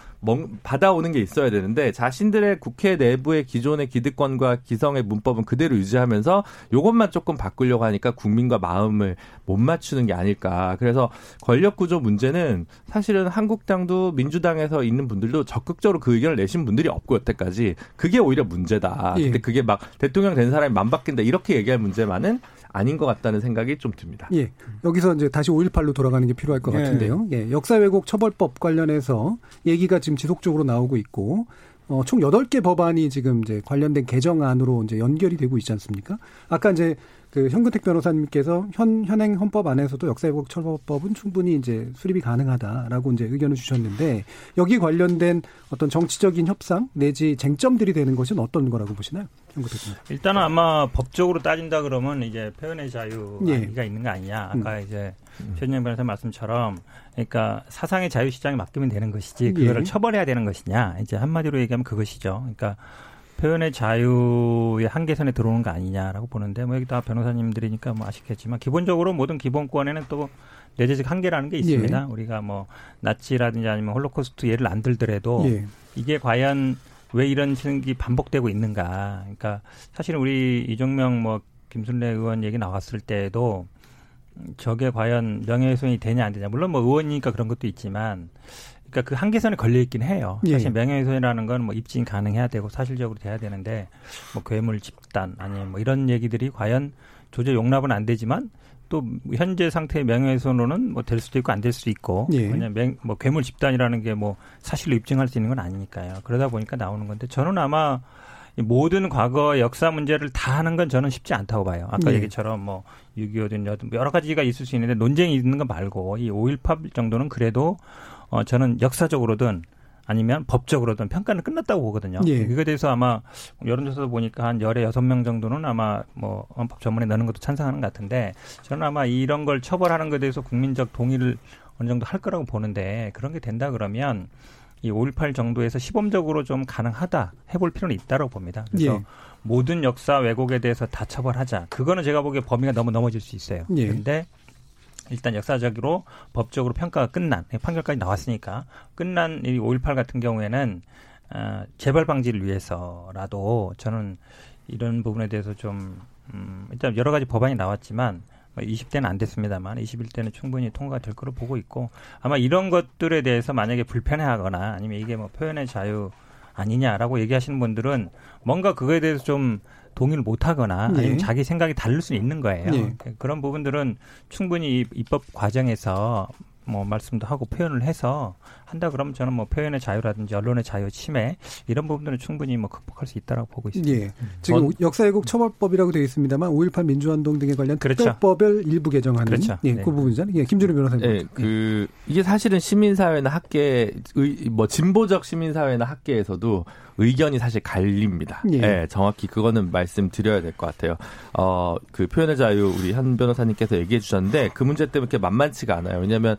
받아오는 게 있어야 되는데 자신들의 국회 내부의 기존의 기득권과 기성의 문법은 그대로 유지하면서 이것만 조금 바꾸려고 하니까 국민과 마음을 못 맞추는 게 아닐까. 그래서 권력 구조 문제는 사실은 한국당도 민주당에서 있는 분들도 적극적으로 그 의견을 내신 분들이 없고 여태까지 그게 오히려 문제다. 예. 근데 그게 막 대통령 된 사람이 맘 바뀐다 이렇게 얘기할 문제만은 아닌 것 같다는 생각이 좀 듭니다. 예. 여기서 이제 다시 5.18로 돌아가는 게 필요할 것 예. 같은데요. 예. 역사 왜곡 처벌법 관련해서 얘기가 지금 지속적으로 나오고 있고 어, 총 8개 법안이 지금 이제 관련된 개정안으로 이제 연결이 되고 있지 않습니까? 아까 이제 그 현근택 변호사님께서 현 현행 헌법 안에서도 역사회복 처벌법은 충분히 이제 수립이 가능하다라고 이제 의견을 주셨는데 여기 관련된 어떤 정치적인 협상 내지 쟁점들이 되는 것은 어떤 거라고 보시나요? 일단은 아마 법적으로 따진다 그러면 이제 표현의 자유가 예. 있는 거 아니냐. 아까 음. 이제 최진영 변호사 말씀처럼 그러니까 사상의 자유 시장에 맡기면 되는 것이지 그거를 예. 처벌해야 되는 것이냐. 이제 한마디로 얘기하면 그것이죠. 그러니까 표현의 자유의 한계선에 들어오는 거 아니냐라고 보는데 뭐 여기 다 변호사님들이니까 뭐 아시겠지만 기본적으로 모든 기본권에는 또 내재적 한계라는 게 있습니다. 예. 우리가 뭐 나치라든지 아니면 홀로코스트 예를 안 들더라도 예. 이게 과연 왜 이런 생각이 반복되고 있는가. 그러니까 사실은 우리 이종명 뭐 김순례 의원 얘기 나왔을 때도 저게 과연 명예훼손이 되냐 안 되냐. 물론 뭐 의원이니까 그런 것도 있지만 그러니까 그 한계선에 걸려 있긴 해요. 예. 사실 명예훼손이라는 건 뭐 입증 가능해야 되고 사실적으로 돼야 되는데 뭐 괴물 집단 아니면 뭐 이런 얘기들이 과연 조제 용납은 안 되지만 또 현재 상태의 명예훼손으로는 뭐 될 수도 있고 안 될 수도 있고 예. 왜냐면 뭐 괴물 집단이라는 게 뭐 사실로 입증할 수 있는 건 아니니까요. 그러다 보니까 나오는 건데 저는 아마 모든 과거 역사 문제를 다 하는 건 저는 쉽지 않다고 봐요. 아까 네. 얘기처럼 뭐 6.25든 여러 가지가 있을 수 있는데 논쟁이 있는 거 말고 이 5.18 정도는 그래도 어, 저는 역사적으로든 아니면 법적으로든 평가는 끝났다고 보거든요. 예. 이거에 대해서 아마 여론조사 보니까 한 열에 여섯 명 정도는 아마 뭐 헌법 전문에 넣는 것도 찬성하는 것 같은데 저는 아마 이런 걸 처벌하는 것에 대해서 국민적 동의를 어느 정도 할 거라고 보는데 그런 게 된다 그러면 이 5.18 정도에서 시범적으로 좀 가능하다 해볼 필요는 있다고 봅니다. 그래서 예. 모든 역사 왜곡에 대해서 다 처벌하자. 그거는 제가 보기에 범위가 너무 넘어질 수 있어요. 예. 그런데 일단 역사적으로 법적으로 평가가 끝난 판결까지 나왔으니까 끝난 이 5.18 같은 경우에는 어, 재발 방지를 위해서라도 저는 이런 부분에 대해서 좀 음, 일단 여러 가지 법안이 나왔지만 20대는 뭐안 됐습니다만 21대는 충분히 통과가 될 거로 보고 있고 아마 이런 것들에 대해서 만약에 불편해하거나 아니면 이게 뭐 표현의 자유 아니냐라고 얘기하시는 분들은 뭔가 그거에 대해서 좀 동의를 못하거나 네. 아니면 자기 생각이 다를 수 있는 거예요. 네. 그런 부분들은 충분히 입법 과정에서 뭐 말씀도 하고 표현을 해서 한다 그러면 저는 뭐 표현의 자유라든지 언론의 자유 침해 이런 부분들은 충분히 뭐 극복할 수 있다라고 보고 있습니다. 예. 지금 어, 역사왜곡 처벌법이라고 되어 있습니다,만 5.18 민주화운동 등에 관련 그렇죠. 특별법을 일부 개정하는 그렇죠. 예, 네. 그 부분이잖아요. 예, 김준우 변호사님. 예, 그 이게 사실은 시민사회나 학계, 뭐 진보적 시민사회나 학계에서도 의견이 사실 갈립니다. 예. 네, 정확히 그거는 말씀드려야 될 것 같아요. 어, 그 표현의 자유 우리 한 변호사님께서 얘기해 주셨는데 그 문제 때문에 그렇게 만만치가 않아요. 왜냐하면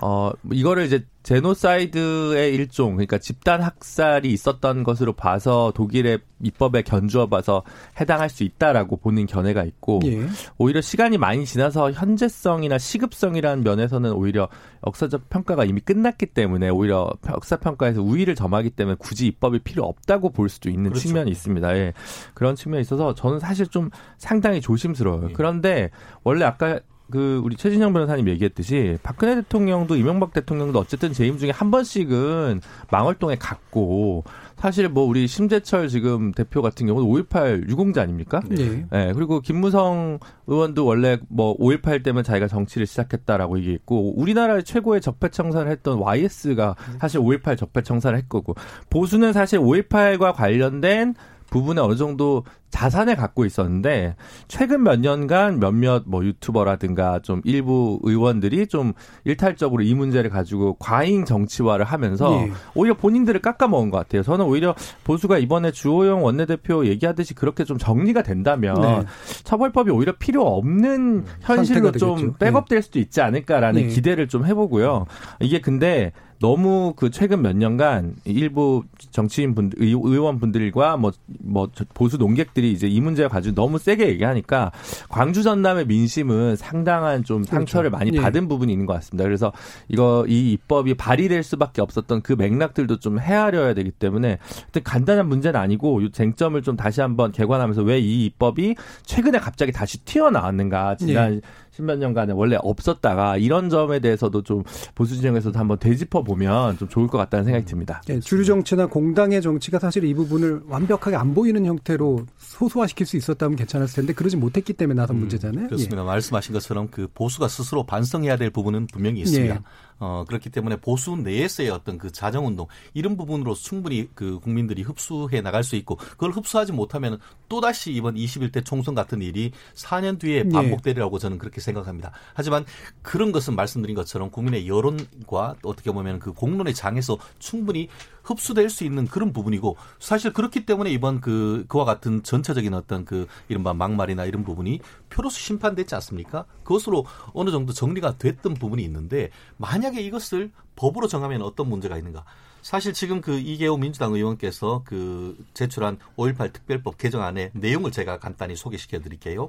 어, 이거를 이제 제노사이드의 일종, 그러니까 집단 학살이 있었던 것으로 봐서 독일의 입법에 견주어 봐서 해당할 수 있다라고 보는 견해가 있고, 예. 오히려 시간이 많이 지나서 현재성이나 시급성이라는 면에서는 오히려 역사적 평가가 이미 끝났기 때문에 오히려 역사 평가에서 우위를 점하기 때문에 굳이 입법이 필요 없다고 볼 수도 있는 그렇죠. 측면이 있습니다. 예. 그런 측면이 있어서 저는 사실 좀 상당히 조심스러워요. 예. 그런데 원래 아까 그 우리 최진영 변호사님 얘기했듯이 박근혜 대통령도 이명박 대통령도 어쨌든 재임 중에 한 번씩은 망월동에 갔고 사실 뭐 우리 심재철 지금 대표 같은 경우는 5.18 유공자 아닙니까? 네. 네. 그리고 김무성 의원도 원래 뭐 5.18 때문에 자기가 정치를 시작했다라고 얘기했고 우리나라의 최고의 적폐청산을 했던 YS가 사실 5.18 적폐청산을 했거고 보수는 사실 5.18과 관련된 부분에 어느 정도 자산을 갖고 있었는데 최근 몇 년간 몇몇 뭐 유튜버라든가 좀 일부 의원들이 좀 일탈적으로 이 문제를 가지고 과잉 정치화를 하면서 네. 오히려 본인들을 깎아먹은 것 같아요. 저는 오히려 보수가 이번에 주호영 원내대표 얘기하듯이 그렇게 좀 정리가 된다면 네. 처벌법이 오히려 필요 없는 음, 현실로 좀 백업될 수도 있지 않을까라는 네. 기대를 좀 해보고요. 이게 근데 너무 그 최근 몇 년간 일부 정치인 분들, 의원 분들과 뭐, 뭐 보수 농객 들이 이제 이 문제를 가지고 너무 세게 얘기하니까 광주 전남의 민심은 상당한 좀 그렇죠. 상처를 그렇죠. 많이 예. 받은 부분이 있는 것 같습니다. 그래서 이거 이 입법이 발의될 수밖에 없었던 그 맥락들도 좀 헤아려야 되기 때문에 간단한 문제는 아니고 이 쟁점을 좀 다시 한번 개관하면서 왜 이 입법이 최근에 갑자기 다시 튀어나왔는가 지난 예. 십몇 년간에 원래 없었다가 이런 점에 대해서도 좀 보수 진영에서도 한번 되짚어 보면 좀 좋을 것 같다는 생각이 듭니다. 네, 주류 정치나 공당의 정치가 사실 이 부분을 완벽하게 안 보이는 형태로 소소화시킬 수 있었다면 괜찮았을 텐데 그러지 못했기 때문에 나선 음, 문제잖아요. 그렇습니다. 예. 말씀하신 것처럼 그 보수가 스스로 반성해야 될 부분은 분명히 있습니다. 예. 어, 그렇기 때문에 보수 내에서의 어떤 그 자정 운동 이런 부분으로 충분히 그 국민들이 흡수해 나갈 수 있고 그걸 흡수하지 못하면 또 다시 이번 21대 총선 같은 일이 4년 뒤에 네. 반복되리라고 저는 그렇게 생각합니다. 하지만 그런 것은 말씀드린 것처럼 국민의 여론과 어떻게 보면 그 공론의 장에서 충분히 흡수될 수 있는 그런 부분이고 사실 그렇기 때문에 이번 그 그와 같은 전체적인 어떤 그 이른바 막말이나 이런 부분이 표로서 심판됐지 않습니까? 그것으로 어느 정도 정리가 됐던 부분이 있는데 만약에 이것을 법으로 정하면 어떤 문제가 있는가? 사실 지금 그 이계호 민주당 의원께서 그 제출한 5.18 특별법 개정안의 내용을 제가 간단히 소개시켜 드릴게요.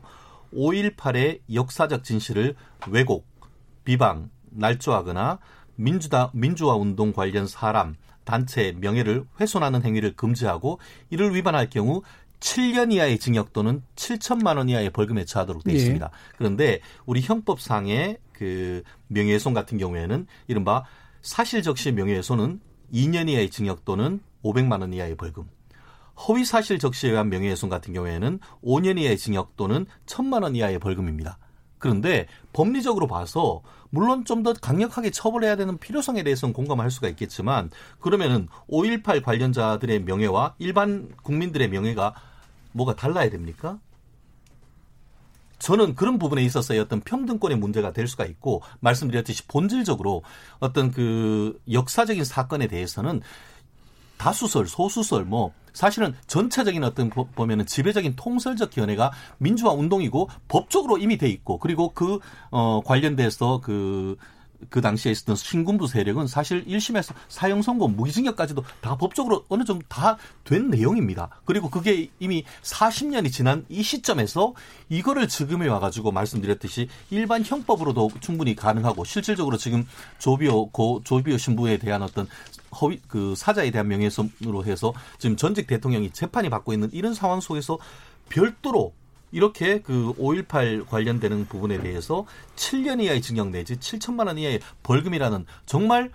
5.18의 역사적 진실을 왜곡, 비방, 날조하거나 민주당 민주화 운동 관련 사람, 단체 명예를 훼손하는 행위를 금지하고 이를 위반할 경우 7년 이하의 징역 또는 7천만 원 이하의 벌금에 처하도록 되어 예. 있습니다. 예. 그런데 우리 형법상의 그 명예훼손 같은 경우에는 이른바 사실적시 명예훼손은 2년 이하의 징역 또는 500만 원 이하의 벌금. 허위 사실 적시에 의한 명예훼손 같은 경우에는 5년 이하의 징역 또는 1천만 원 이하의 벌금입니다. 그런데 법리적으로 봐서 물론 좀 더 강력하게 처벌해야 되는 필요성에 대해서는 공감할 수가 있겠지만 그러면은 5.18 관련자들의 명예와 일반 국민들의 명예가 뭐가 달라야 됩니까? 저는 그런 부분에 있어서의 어떤 평등권의 문제가 될 수가 있고 말씀드렸듯이 본질적으로 어떤 그 역사적인 사건에 대해서는 다수설, 소수설, 뭐 사실은 전체적인 어떤 보면은 지배적인 통설적 견해가 민주화 운동이고 법적으로 이미 돼 있고 그리고 그 어 관련돼서 그그 당시에 있었던 신군부 세력은 사실 1심에서 사형 선고 무기징역까지도 다 법적으로 어느 정도 다 된 내용입니다. 그리고 그게 이미 40년이 지난 이 시점에서 이거를 지금에 와가지고 말씀드렸듯이 일반 형법으로도 충분히 가능하고 실질적으로 지금 조비오 고 조비오 신부에 대한 어떤 허위 그 사자에 대한 명예훼손으로 해서 지금 전직 대통령이 재판이 받고 있는 이런 상황 속에서 별도로 이렇게 그 5.18 관련되는 부분에 대해서 7년 이하의 징역 내지 7천만 원 이하의 벌금이라는 정말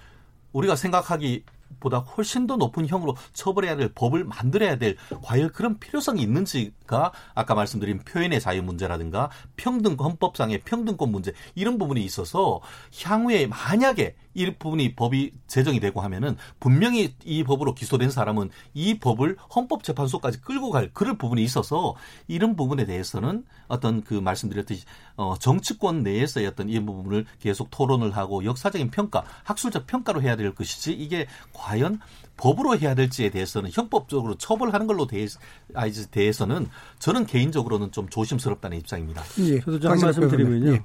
우리가 생각하기 보다 훨씬 더 높은 형으로 처벌해야 될 법을 만들어야 될 과연 그런 필요성이 있는지 가 아까 말씀드린 표현의 자유 문제라든가 평등 헌법상의 평등권 문제 이런 부분이 있어서 향후에 만약에 이 부분이 법이 제정이 되고 하면은 분명히 이 법으로 기소된 사람은 이 법을 헌법재판소까지 끌고 갈 그럴 부분이 있어서 이런 부분에 대해서는 어떤 그 말씀드렸듯이 어 정치권 내에서의 어떤 이 부분을 계속 토론을 하고 역사적인 평가, 학술적 평가로 해야 될 것이지 이게 과연 법으로 해야 될지에 대해서는 형법적으로 처벌하는 걸로 대해서는 저는 개인적으로는 좀 조심스럽다는 입장입니다. 예. 저도 좀 한 말씀 드리면요. 예.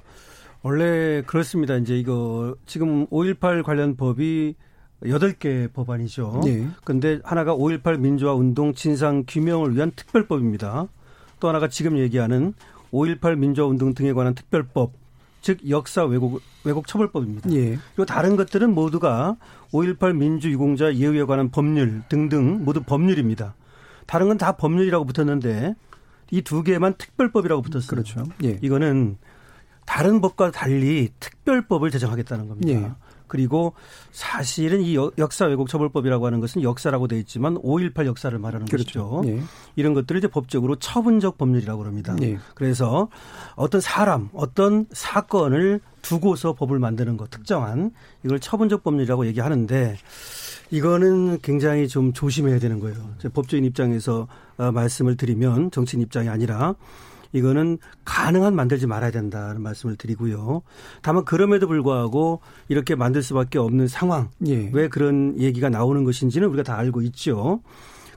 원래 그렇습니다. 이제 이거 지금 5.18 관련 법이 8개 법안이죠. 네. 근데 하나가 5.18 민주화 운동 진상 규명을 위한 특별법입니다. 또 하나가 지금 얘기하는 5.18 민주화 운동 등에 관한 특별법, 즉 역사 왜곡 왜곡 처벌법입니다. 예. 그리고 다른 것들은 모두가 5.18 민주 유공자 예우에 관한 법률 등등 모두 법률입니다. 다른 건 다 법률이라고 붙었는데 이 두 개만 특별법이라고 붙었어요. 그렇죠. 예. 이거는 다른 법과 달리 특별법을 제정하겠다는 겁니다. 예. 그리고 사실은 이 역사 왜곡 처벌법이라고 하는 것은 역사라고 돼 있지만 5.18 역사를 말하는 그렇죠. 것이죠. 예. 이런 것들을 이제 법적으로 처분적 법률이라고 합니다. 예. 그래서 어떤 사람, 어떤 사건을 두고서 법을 만드는 것 특정한 이걸 처분적 법률이라고 얘기하는데 이거는 굉장히 좀 조심해야 되는 거예요. 법조인 입장에서 어, 말씀을 드리면 정치인 입장이 아니라 이거는 가능한 만들지 말아야 된다는 말씀을 드리고요. 다만 그럼에도 불구하고 이렇게 만들 수밖에 없는 상황, 예. 왜 그런 얘기가 나오는 것인지는 우리가 다 알고 있죠.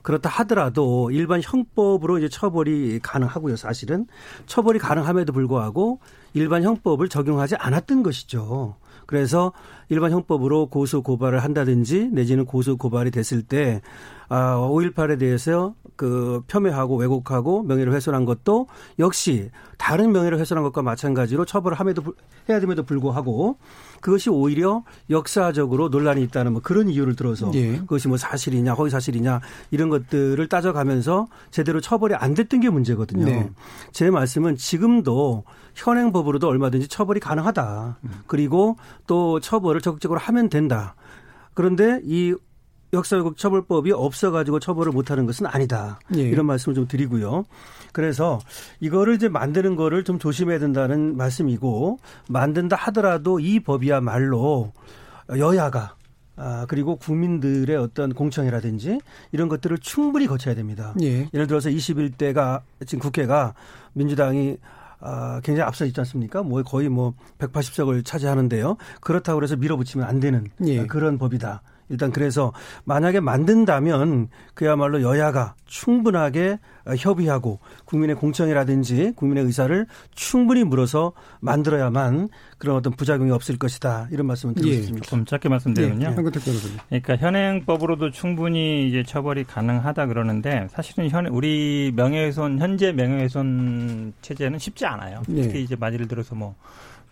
그렇다 하더라도 일반 형법으로 이제 처벌이 가능하고요, 사실은. 처벌이 가능함에도 불구하고 일반 형법을 적용하지 않았던 것이죠. 그래서 일반 형법으로 고소 고발을 한다든지 내지는 고소 고발이 됐을 때 아, 5.18에 대해서 그 폄훼하고 왜곡하고 명예를 훼손한 것도 역시 다른 명예를 훼손한 것과 마찬가지로 처벌을 함에도 해야 됨에도 불구하고 그것이 오히려 역사적으로 논란이 있다는 뭐 그런 이유를 들어서 예. 그것이 뭐 사실이냐 허위 사실이냐 이런 것들을 따져가면서 제대로 처벌이 안 됐던 게 문제거든요. 네. 제 말씀은 지금도 현행법으로도 얼마든지 처벌이 가능하다. 그리고 또 처벌을 적극적으로 하면 된다. 그런데 이 역사왜곡 처벌법이 없어가지고 처벌을 못하는 것은 아니다. 예. 이런 말씀을 좀 드리고요. 그래서 이거를 이제 만드는 거를 좀 조심해야 된다는 말씀이고 만든다 하더라도 이 법이야말로 여야가 아, 그리고 국민들의 어떤 공청이라든지 이런 것들을 충분히 거쳐야 됩니다. 예. 예를 들어서 21대가 지금 국회가 민주당이 아, 굉장히 앞서 있지 않습니까? 뭐 거의 뭐 180석을 차지하는데요. 그렇다고 해서 밀어붙이면 안 되는 예. 그런 법이다. 일단 그래서 만약에 만든다면 그야말로 여야가 충분하게 협의하고 국민의 공청이라든지 국민의 의사를 충분히 물어서 만들어야만 그런 어떤 부작용이 없을 것이다 이런 말씀을 드리고 예. 싶습니다. 좀 짧게 말씀드리면요. 예. 예. 그러니까 현행법으로도 충분히 이제 처벌이 가능하다 그러는데 사실은 현 우리 명예훼손 현재 명예훼손 체제는 쉽지 않아요. 예. 특히 이제 예를 들어서 뭐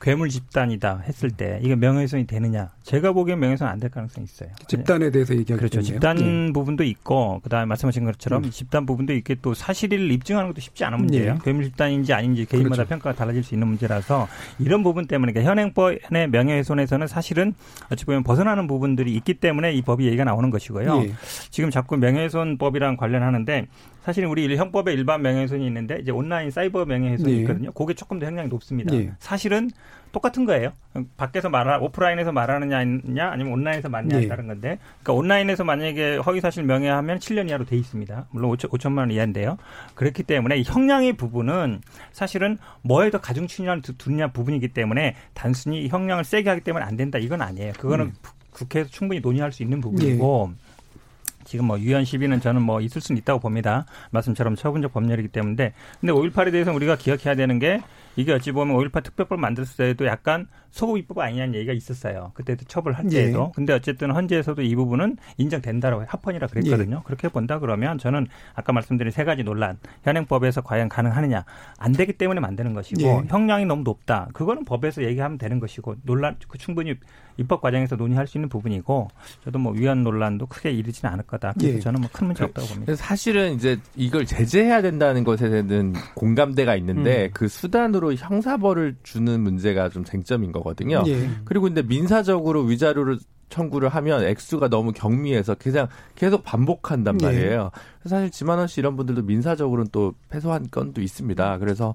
괴물 집단이다 했을 때 이게 명예훼손이 되느냐? 제가 보기엔 명예훼손 안 될 가능성이 있어요. 집단에 대해서 얘기하겠 그렇죠. 집단 예. 부분도 있고 그다음에 말씀하신 것처럼 음. 집단 부분도 있게 또 사실을 입증하는 것도 쉽지 않은 문제예요. 예. 괴물 집단인지 아닌지 개인마다 그렇죠. 평가가 달라질 수 있는 문제라서 이런 부분 때문에 그러니까 현행법의 명예훼손에서는 사실은 어찌 보면 벗어나는 부분들이 있기 때문에 이 법이 얘기가 나오는 것이고요. 예. 지금 자꾸 명예훼손법이랑 관련하는데 사실은 우리 형법에 일반 명예훼손이 있는데 이제 온라인 사이버 명예훼손이 네. 있거든요. 그게 조금 더 형량이 높습니다. 네. 사실은 똑같은 거예요. 밖에서 말하 오프라인에서 말하느냐 아니면 온라인에서 말하느냐에 네. 따른 건데, 그러니까 온라인에서 만약에 허위사실 명예하면 7년 이하로 돼 있습니다. 물론 5천, 5천만 원 이하인데요. 그렇기 때문에 형량의 부분은 사실은 뭐에 더 가중치냐를 두느냐 부분이기 때문에 단순히 형량을 세게 하기 때문에 안 된다 이건 아니에요. 그거는 음. 국회에서 충분히 논의할 수 있는 부분이고. 네. 지금 뭐 유연 시비는 저는 뭐 있을 수는 있다고 봅니다. 말씀처럼 처분적 법률이기 때문에. 근데 5.18에 대해서 우리가 기억해야 되는 게 이게 어찌 보면 5.18 특별법 만들었을 때도 약간 소급 입법 아니냐는 얘기가 있었어요. 그때도 처벌할 때에도. 예. 근데 어쨌든 헌재에서도 이 부분은 인정된다라고 합헌이라 그랬거든요. 예. 그렇게 본다 그러면 저는 아까 말씀드린 세 가지 논란. 현행법에서 과연 가능하느냐. 안 되기 때문에 만드는 것이고 예. 형량이 너무 높다. 그거는 법에서 얘기하면 되는 것이고 논란 그 충분히 입법 과정에서 논의할 수 있는 부분이고 저도 뭐 위헌 논란도 크게 이르지는 않을 거다. 그래서 예. 저는 뭐 큰 문제 없다고 봅니다. 사실은 이제 이걸 제재해야 된다는 것에 대한 공감대가 있는데 음. 그 수단으로 형사벌을 주는 문제가 좀 쟁점인 거거든요. 예. 그리고 근데 민사적으로 위자료를 청구를 하면 액수가 너무 경미해서 그냥 계속 반복한단 예. 말이에요. 예. 사실 지만원 씨 이런 분들도 민사적으로는 또 패소한 건도 있습니다. 그래서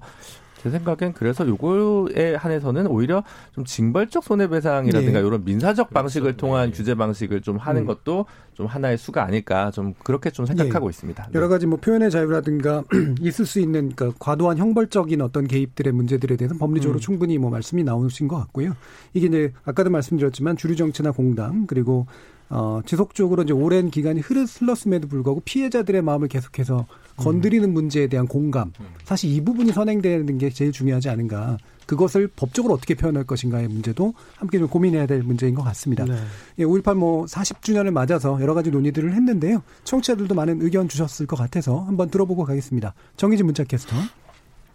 제 생각엔 그래서 요거에 한해서는 오히려 좀 징벌적 손해배상이라든가 네. 이런 민사적 방식을 그렇죠. 통한 네. 규제 방식을 좀 하는 음. 것도 좀 하나의 수가 아닐까 좀 그렇게 좀 생각하고 네. 있습니다. 여러 가지 뭐 표현의 자유라든가 있을 수 있는 그러니까 과도한 형벌적인 어떤 개입들의 문제들에 대해서는 법리적으로 음. 충분히 뭐 말씀이 나오신 것 같고요. 이게 이제 아까도 말씀드렸지만 주류 정치나 공당 그리고 어, 지속적으로 이제 오랜 기간이 흘렀음에도 불구하고 피해자들의 마음을 계속해서 건드리는 문제에 대한 공감. 사실 이 부분이 선행되는 게 제일 중요하지 않은가. 그것을 법적으로 어떻게 표현할 것인가의 문제도 함께 좀 고민해야 될 문제인 것 같습니다. 네. 예, 5.18뭐 40주년을 맞아서 여러 가지 논의들을 했는데요. 청취자들도 많은 의견 주셨을 것 같아서 한번 들어보고 가겠습니다. 정희진 문자 캐스터.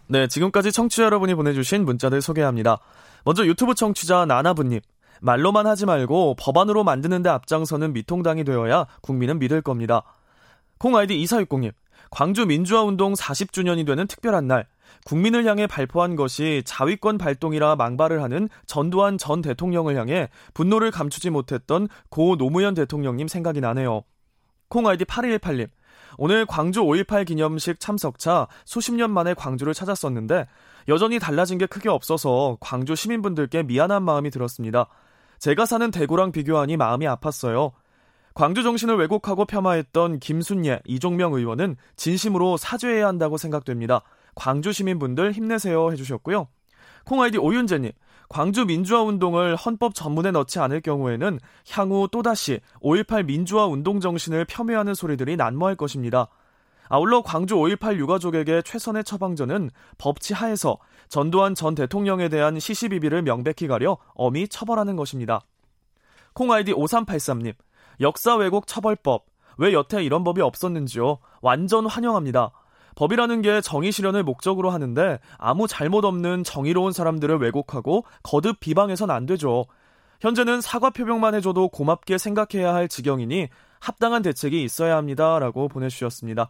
네, 지금까지 청취자 여러분이 보내주신 문자들 소개합니다. 먼저 유튜브 청취자 나나부님. 말로만 하지 말고 법안으로 만드는 데 앞장서는 미통당이 되어야 국민은 믿을 겁니다. 콩 아이디 2460님. 광주 민주화운동 40주년이 되는 특별한 날, 국민을 향해 발표한 것이 자위권 발동이라 망발을 하는 전두환 전 대통령을 향해 분노를 감추지 못했던 고 노무현 대통령님 생각이 나네요. 콩 아이디 8218님. 오늘 광주 5.18 기념식 참석차 수십 년 만에 광주를 찾았었는데 여전히 달라진 게 크게 없어서 광주 시민분들께 미안한 마음이 들었습니다. 제가 사는 대구랑 비교하니 마음이 아팠어요. 광주 정신을 왜곡하고 폄하했던 김순예, 이종명 의원은 진심으로 사죄해야 한다고 생각됩니다. 광주 시민분들 힘내세요 해주셨고요. 콩아이디 오윤재님, 광주 민주화 운동을 헌법 전문에 넣지 않을 경우에는 향후 또다시 5.18 민주화 운동 정신을 폄훼하는 소리들이 난무할 것입니다. 아울러 광주 5.18 유가족에게 최선의 처방전은 법치 하에서 전두환 전 대통령에 대한 시시비비를 명백히 가려 엄히 처벌하는 것입니다. 콩 아이디 5383님, 역사 왜곡 처벌법, 왜 여태 이런 법이 없었는지요? 완전 환영합니다. 법이라는 게 정의 실현을 목적으로 하는데 아무 잘못 없는 정의로운 사람들을 왜곡하고 거듭 비방해선 안 되죠. 현재는 사과 표명만 해줘도 고맙게 생각해야 할 지경이니 합당한 대책이 있어야 합니다. 라고 보내주셨습니다.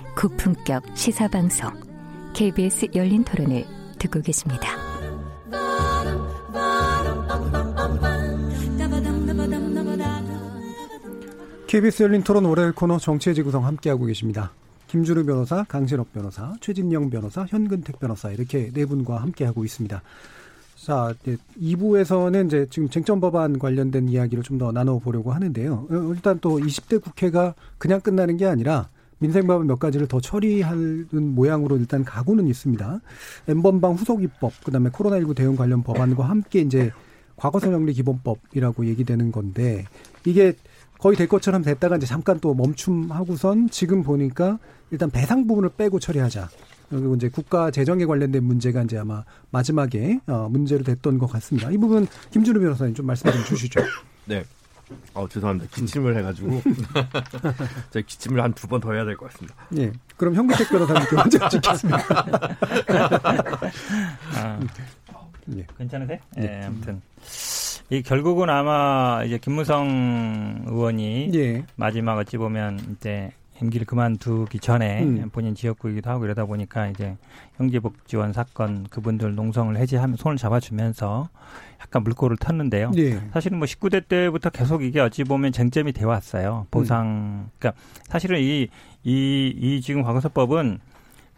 고품격 시사방송 KBS 열린 토론을 듣고 계십니다. KBS 열린 토론 월요일 코너 정치의 지 구성 함께하고 계십니다. 김주루 변호사, 강신업 변호사, 최진영 변호사, 현근택 변호사 이렇게 네 분과 함께하고 있습니다. 자, 이제 2부에서는 이제 지금 쟁점 법안 관련된 이야기를 좀 더 나눠보려고 하는데요. 어, 일단 또 20대 국회가 그냥 끝나는 게 아니라 민생법안 몇 가지를 더 처리하는 모양으로 일단 가고는 있습니다. 엠번방 후속 입법, 그다음에 코로나19 대응 관련 법안과 함께 이제 과거사 명리 기본법이라고 얘기되는 건데 이게 거의 될 것처럼 됐다가 이제 잠깐 또 멈춤하고선 지금 보니까 일단 배상 부분을 빼고 처리하자. 그리고 이제 국가 재정에 관련된 문제가 이제 아마 마지막에 어, 문제로 됐던 것 같습니다. 이 부분 김준우 변호사님 좀 말씀 좀 주시죠. 네. 어 죄송합니다. 기침을 해가지고 제가 기침을 한 두 번 더 해야 될 것 같습니다. 예. 그럼 현기택 변호사님께 먼저 듣겠습니다. 아, 예. 괜찮으세요? 예. 네, 아무튼 이 결국은 아마 이제 김무성 의원이 예. 마지막 어찌 보면 이제 임기를 그만두기 전에 음. 본인 지역구이기도 하고 이러다 보니까 이제 형제복지원 사건 그분들 농성을 해제하면 손을 잡아주면서 약간 물꼬를 텄는데요. 예. 사실은 뭐 19대 때부터 계속 이게 어찌 보면 쟁점이 되어 왔어요. 보상, 음. 그러니까 사실은 이, 이, 이 지금 과거사법은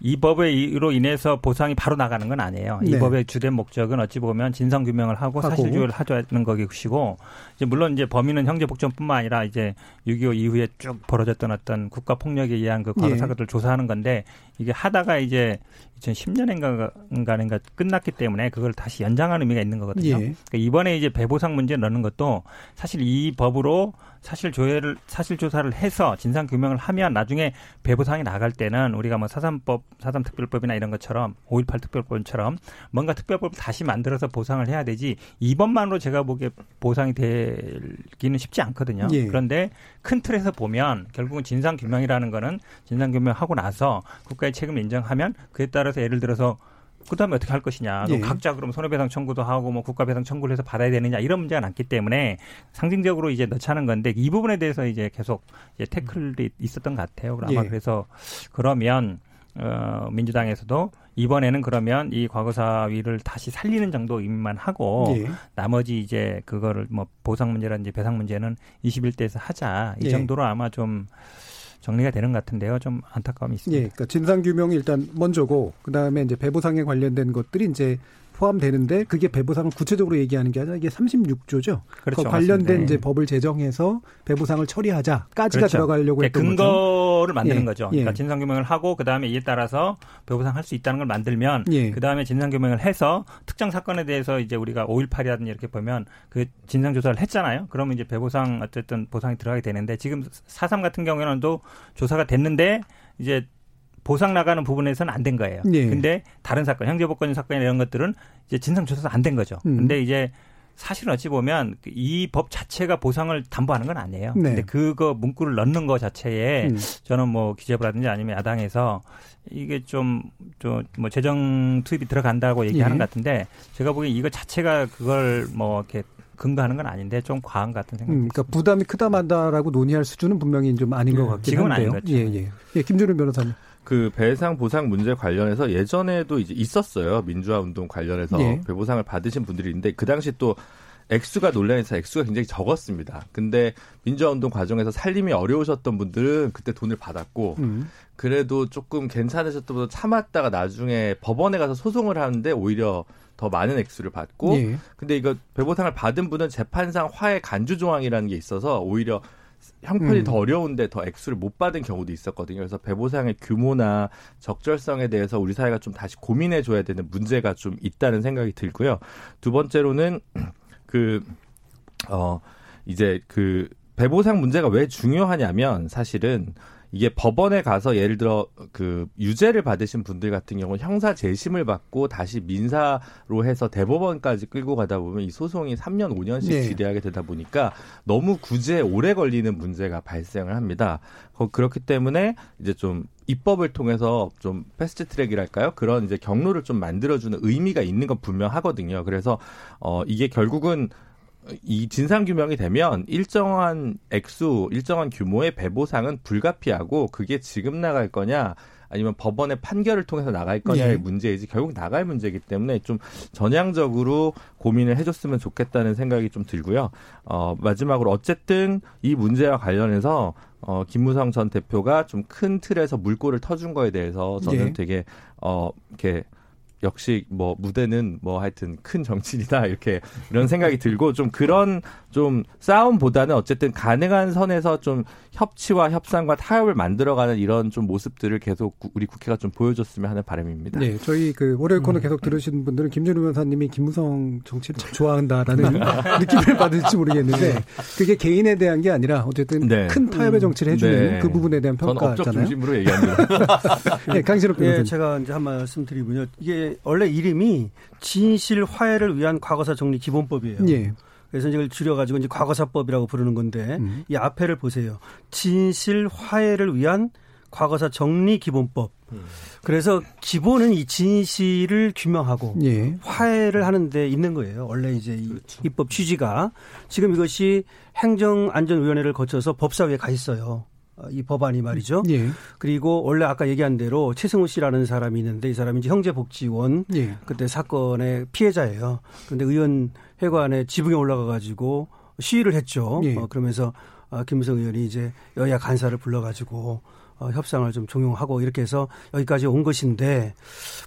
이 법에로 인해서 보상이 바로 나가는 건 아니에요. 이 네. 법의 주된 목적은 어찌 보면 진상 규명을 하고, 하고. 사실주의를 하자는 것이고, 이제 물론 이제 범인은 형제복전뿐만 아니라 이제 6.25 이후에 쭉 벌어졌던 어떤 국가 폭력에 의한 그 과거 예. 사건들을 조사하는 건데 이게 하다가 이제 2010년인가인가 끝났기 때문에 그걸 다시 연장하는 의미가 있는 거거든요. 예. 그러니까 이번에 이제 배보상 문제 넣는 것도 사실 이 법으로 사실 조회를 사실 조사를 해서 진상 규명을 하면 나중에 배보상이 나갈 때는 우리가 뭐 사삼법, 사삼특별법이나 이런 것처럼 5.18 특별법처럼 뭔가 특별법을 다시 만들어서 보상을 해야 되지 이번만으로 제가 보기에 보상이 되기는 쉽지 않거든요. 예. 그런데 큰 틀에서 보면 결국은 진상 규명이라는 거는 진상 규명하고 나서 국가의 책임을 인정하면 그에 따라서 예를 들어서 그다음에 어떻게 할 것이냐. 예. 각자 그럼 손해배상 청구도 하고 뭐 국가배상 청구를 해서 받아야 되느냐 이런 문제가 많기 때문에 상징적으로 이제 넣자는 건데 이 부분에 대해서 이제 계속 이제 태클이 있었던 것 같아요. 아마 예. 그래서 그러면 어 민주당에서도 이번에는 그러면 이 과거사위를 다시 살리는 정도 의미만 하고 예. 나머지 이제 그거를 뭐 보상 문제라든지 배상 문제는 21대에서 하자 이 예. 정도로 아마 좀 정리가 되는 것 같은데요. 좀 안타까움이 있습니다. 예, 그러니까 진상 규명이 일단 먼저고 그다음에 이제 배보상에 관련된 것들이 이제 포함되는데 그게 배보상을 구체적으로 얘기하는 게 아니라 이게 36조죠. 그렇죠. 그 관련된 맞습니다. 이제 법을 제정해서 배보상을 처리하자까지가 그렇죠. 들어가려고 했던 근거를 거죠. 근거를 만드는 예. 거죠. 그러니까 예. 진상 규명을 하고 그다음에 이에 따라서 배보상 할 수 있다는 걸 만들면 예. 그다음에 진상 규명을 해서 특정 사건에 대해서 이제 우리가 5.18이라든지 이렇게 보면 그 진상 조사를 했잖아요. 그러면 이제 배보상 어쨌든 보상이 들어가게 되는데 지금 4.3 같은 경우에는 또 조사가 됐는데 이제 보상 나가는 부분에서는 안 된 거예요. 예. 근데 다른 사건, 형제복권 사건 이런 것들은 이제 진상조사가 안된 거죠. 음. 근데 이제 사실은 어찌 보면 이 법 자체가 보상을 담보하는 건 아니에요. 네. 근데 그거 문구를 넣는 거 자체에 음. 저는 뭐 기재부라든지 아니면 야당에서 이게 좀, 좀, 뭐, 재정 투입이 들어간다고 얘기하는 예. 것 같은데, 제가 보기엔 이거 자체가 그걸 뭐, 이렇게 근거하는 건 아닌데, 좀 과한 같은 생각이 음, 그러니까 부담이 크다 만다라고 논의할 수준은 분명히 좀 아닌 것 네. 같긴 지금은 한데요. 아닌 거죠. 예, 예. 예, 김준우 변호사님. 그 배상 보상 문제 관련해서 예전에도 이제 있었어요. 민주화 운동 관련해서 예. 배보상을 받으신 분들이 있는데 그 당시 또 액수가 논란에서 액수가 굉장히 적었습니다. 근데 민주화 운동 과정에서 살림이 어려우셨던 분들은 그때 돈을 받았고 음. 그래도 조금 괜찮으셨던 분들 참았다가 나중에 법원에 가서 소송을 하는데 오히려 더 많은 액수를 받고 예. 근데 이거 배보상을 받은 분은 재판상 화해 간주 조항이라는 게 있어서 오히려 형편이 음. 더 어려운데 더 액수를 못 받은 경우도 있었거든요. 그래서 배보상의 규모나 적절성에 대해서 우리 사회가 좀 다시 고민해 줘야 되는 문제가 좀 있다는 생각이 들고요. 두 번째로는 그, 어, 이제 그 배보상 문제가 왜 중요하냐면 사실은 이게 법원에 가서 예를 들어 그 유죄를 받으신 분들 같은 경우는 형사 재심을 받고 다시 민사로 해서 대법원까지 끌고 가다 보면 이 소송이 3년 5년씩 네. 지대하게 되다 보니까 너무 구제에 오래 걸리는 문제가 발생을 합니다. 그렇기 때문에 이제 좀 입법을 통해서 좀 패스트 트랙이랄까요? 그런 이제 경로를 좀 만들어주는 의미가 있는 건 분명하거든요. 그래서 어 이게 결국은 이 진상 규명이 되면 일정한 액수, 일정한 규모의 배보상은 불가피하고 그게 지금 나갈 거냐 아니면 법원의 판결을 통해서 나갈 거냐의 예. 문제이지 결국 나갈 문제이기 때문에 좀 전향적으로 고민을 해줬으면 좋겠다는 생각이 좀 들고요. 어, 마지막으로 어쨌든 이 문제와 관련해서 어, 김무성 전 대표가 좀 큰 틀에서 물꼬를 터준 거에 대해서 저는 예. 되게 어, 이렇게 역시 뭐 무대는 뭐 하여튼 큰 정치인이다. 이렇게 이런 생각이 들고 좀 그런 좀 싸움보다는 어쨌든 가능한 선에서 좀 협치와 협상과 타협을 만들어가는 이런 좀 모습들을 계속 우리 국회가 좀 보여줬으면 하는 바람입니다. 네, 저희 그 월요일 코너 음. 계속 들으신 분들은 김준우 변호사님이 김무성 정치를 참 좋아한다라는 느낌을 받을지 모르겠는데 그게 개인에 대한 게 아니라 어쨌든 네. 큰 타협의 정치를 해주는 네. 그 부분에 대한 평가잖아요. 업적 중심으로 얘기합니다. 네, 강신욱 변호사님. 네, 제가 이제 한 말씀 드리군요. 이게 원래 이름이 진실 화해를 위한 과거사 정리 기본법이에요. 예. 그래서 이걸 줄여가지고 이제 과거사법이라고 부르는 건데 음. 이 앞에를 보세요. 진실 화해를 위한 과거사 정리 기본법. 음. 그래서 기본은 이 진실을 규명하고 예. 화해를 하는데 있는 거예요. 원래 이제 이 그렇죠. 입법 취지가 지금 이것이 행정안전위원회를 거쳐서 법사위에 가 있어요. 어, 이 법안이 말이죠. 예. 그리고 원래 아까 얘기한 대로 최승우 씨라는 사람이 있는데 이 사람이 이제 형제복지원 예. 그때 사건의 피해자예요. 그런데 의원 회관에 지붕에 올라가 가지고 시위를 했죠. 예. 어, 그러면서 어, 김무성 의원이 이제 여야 간사를 불러가지고 어, 협상을 좀 종용하고 이렇게 해서 여기까지 온 것인데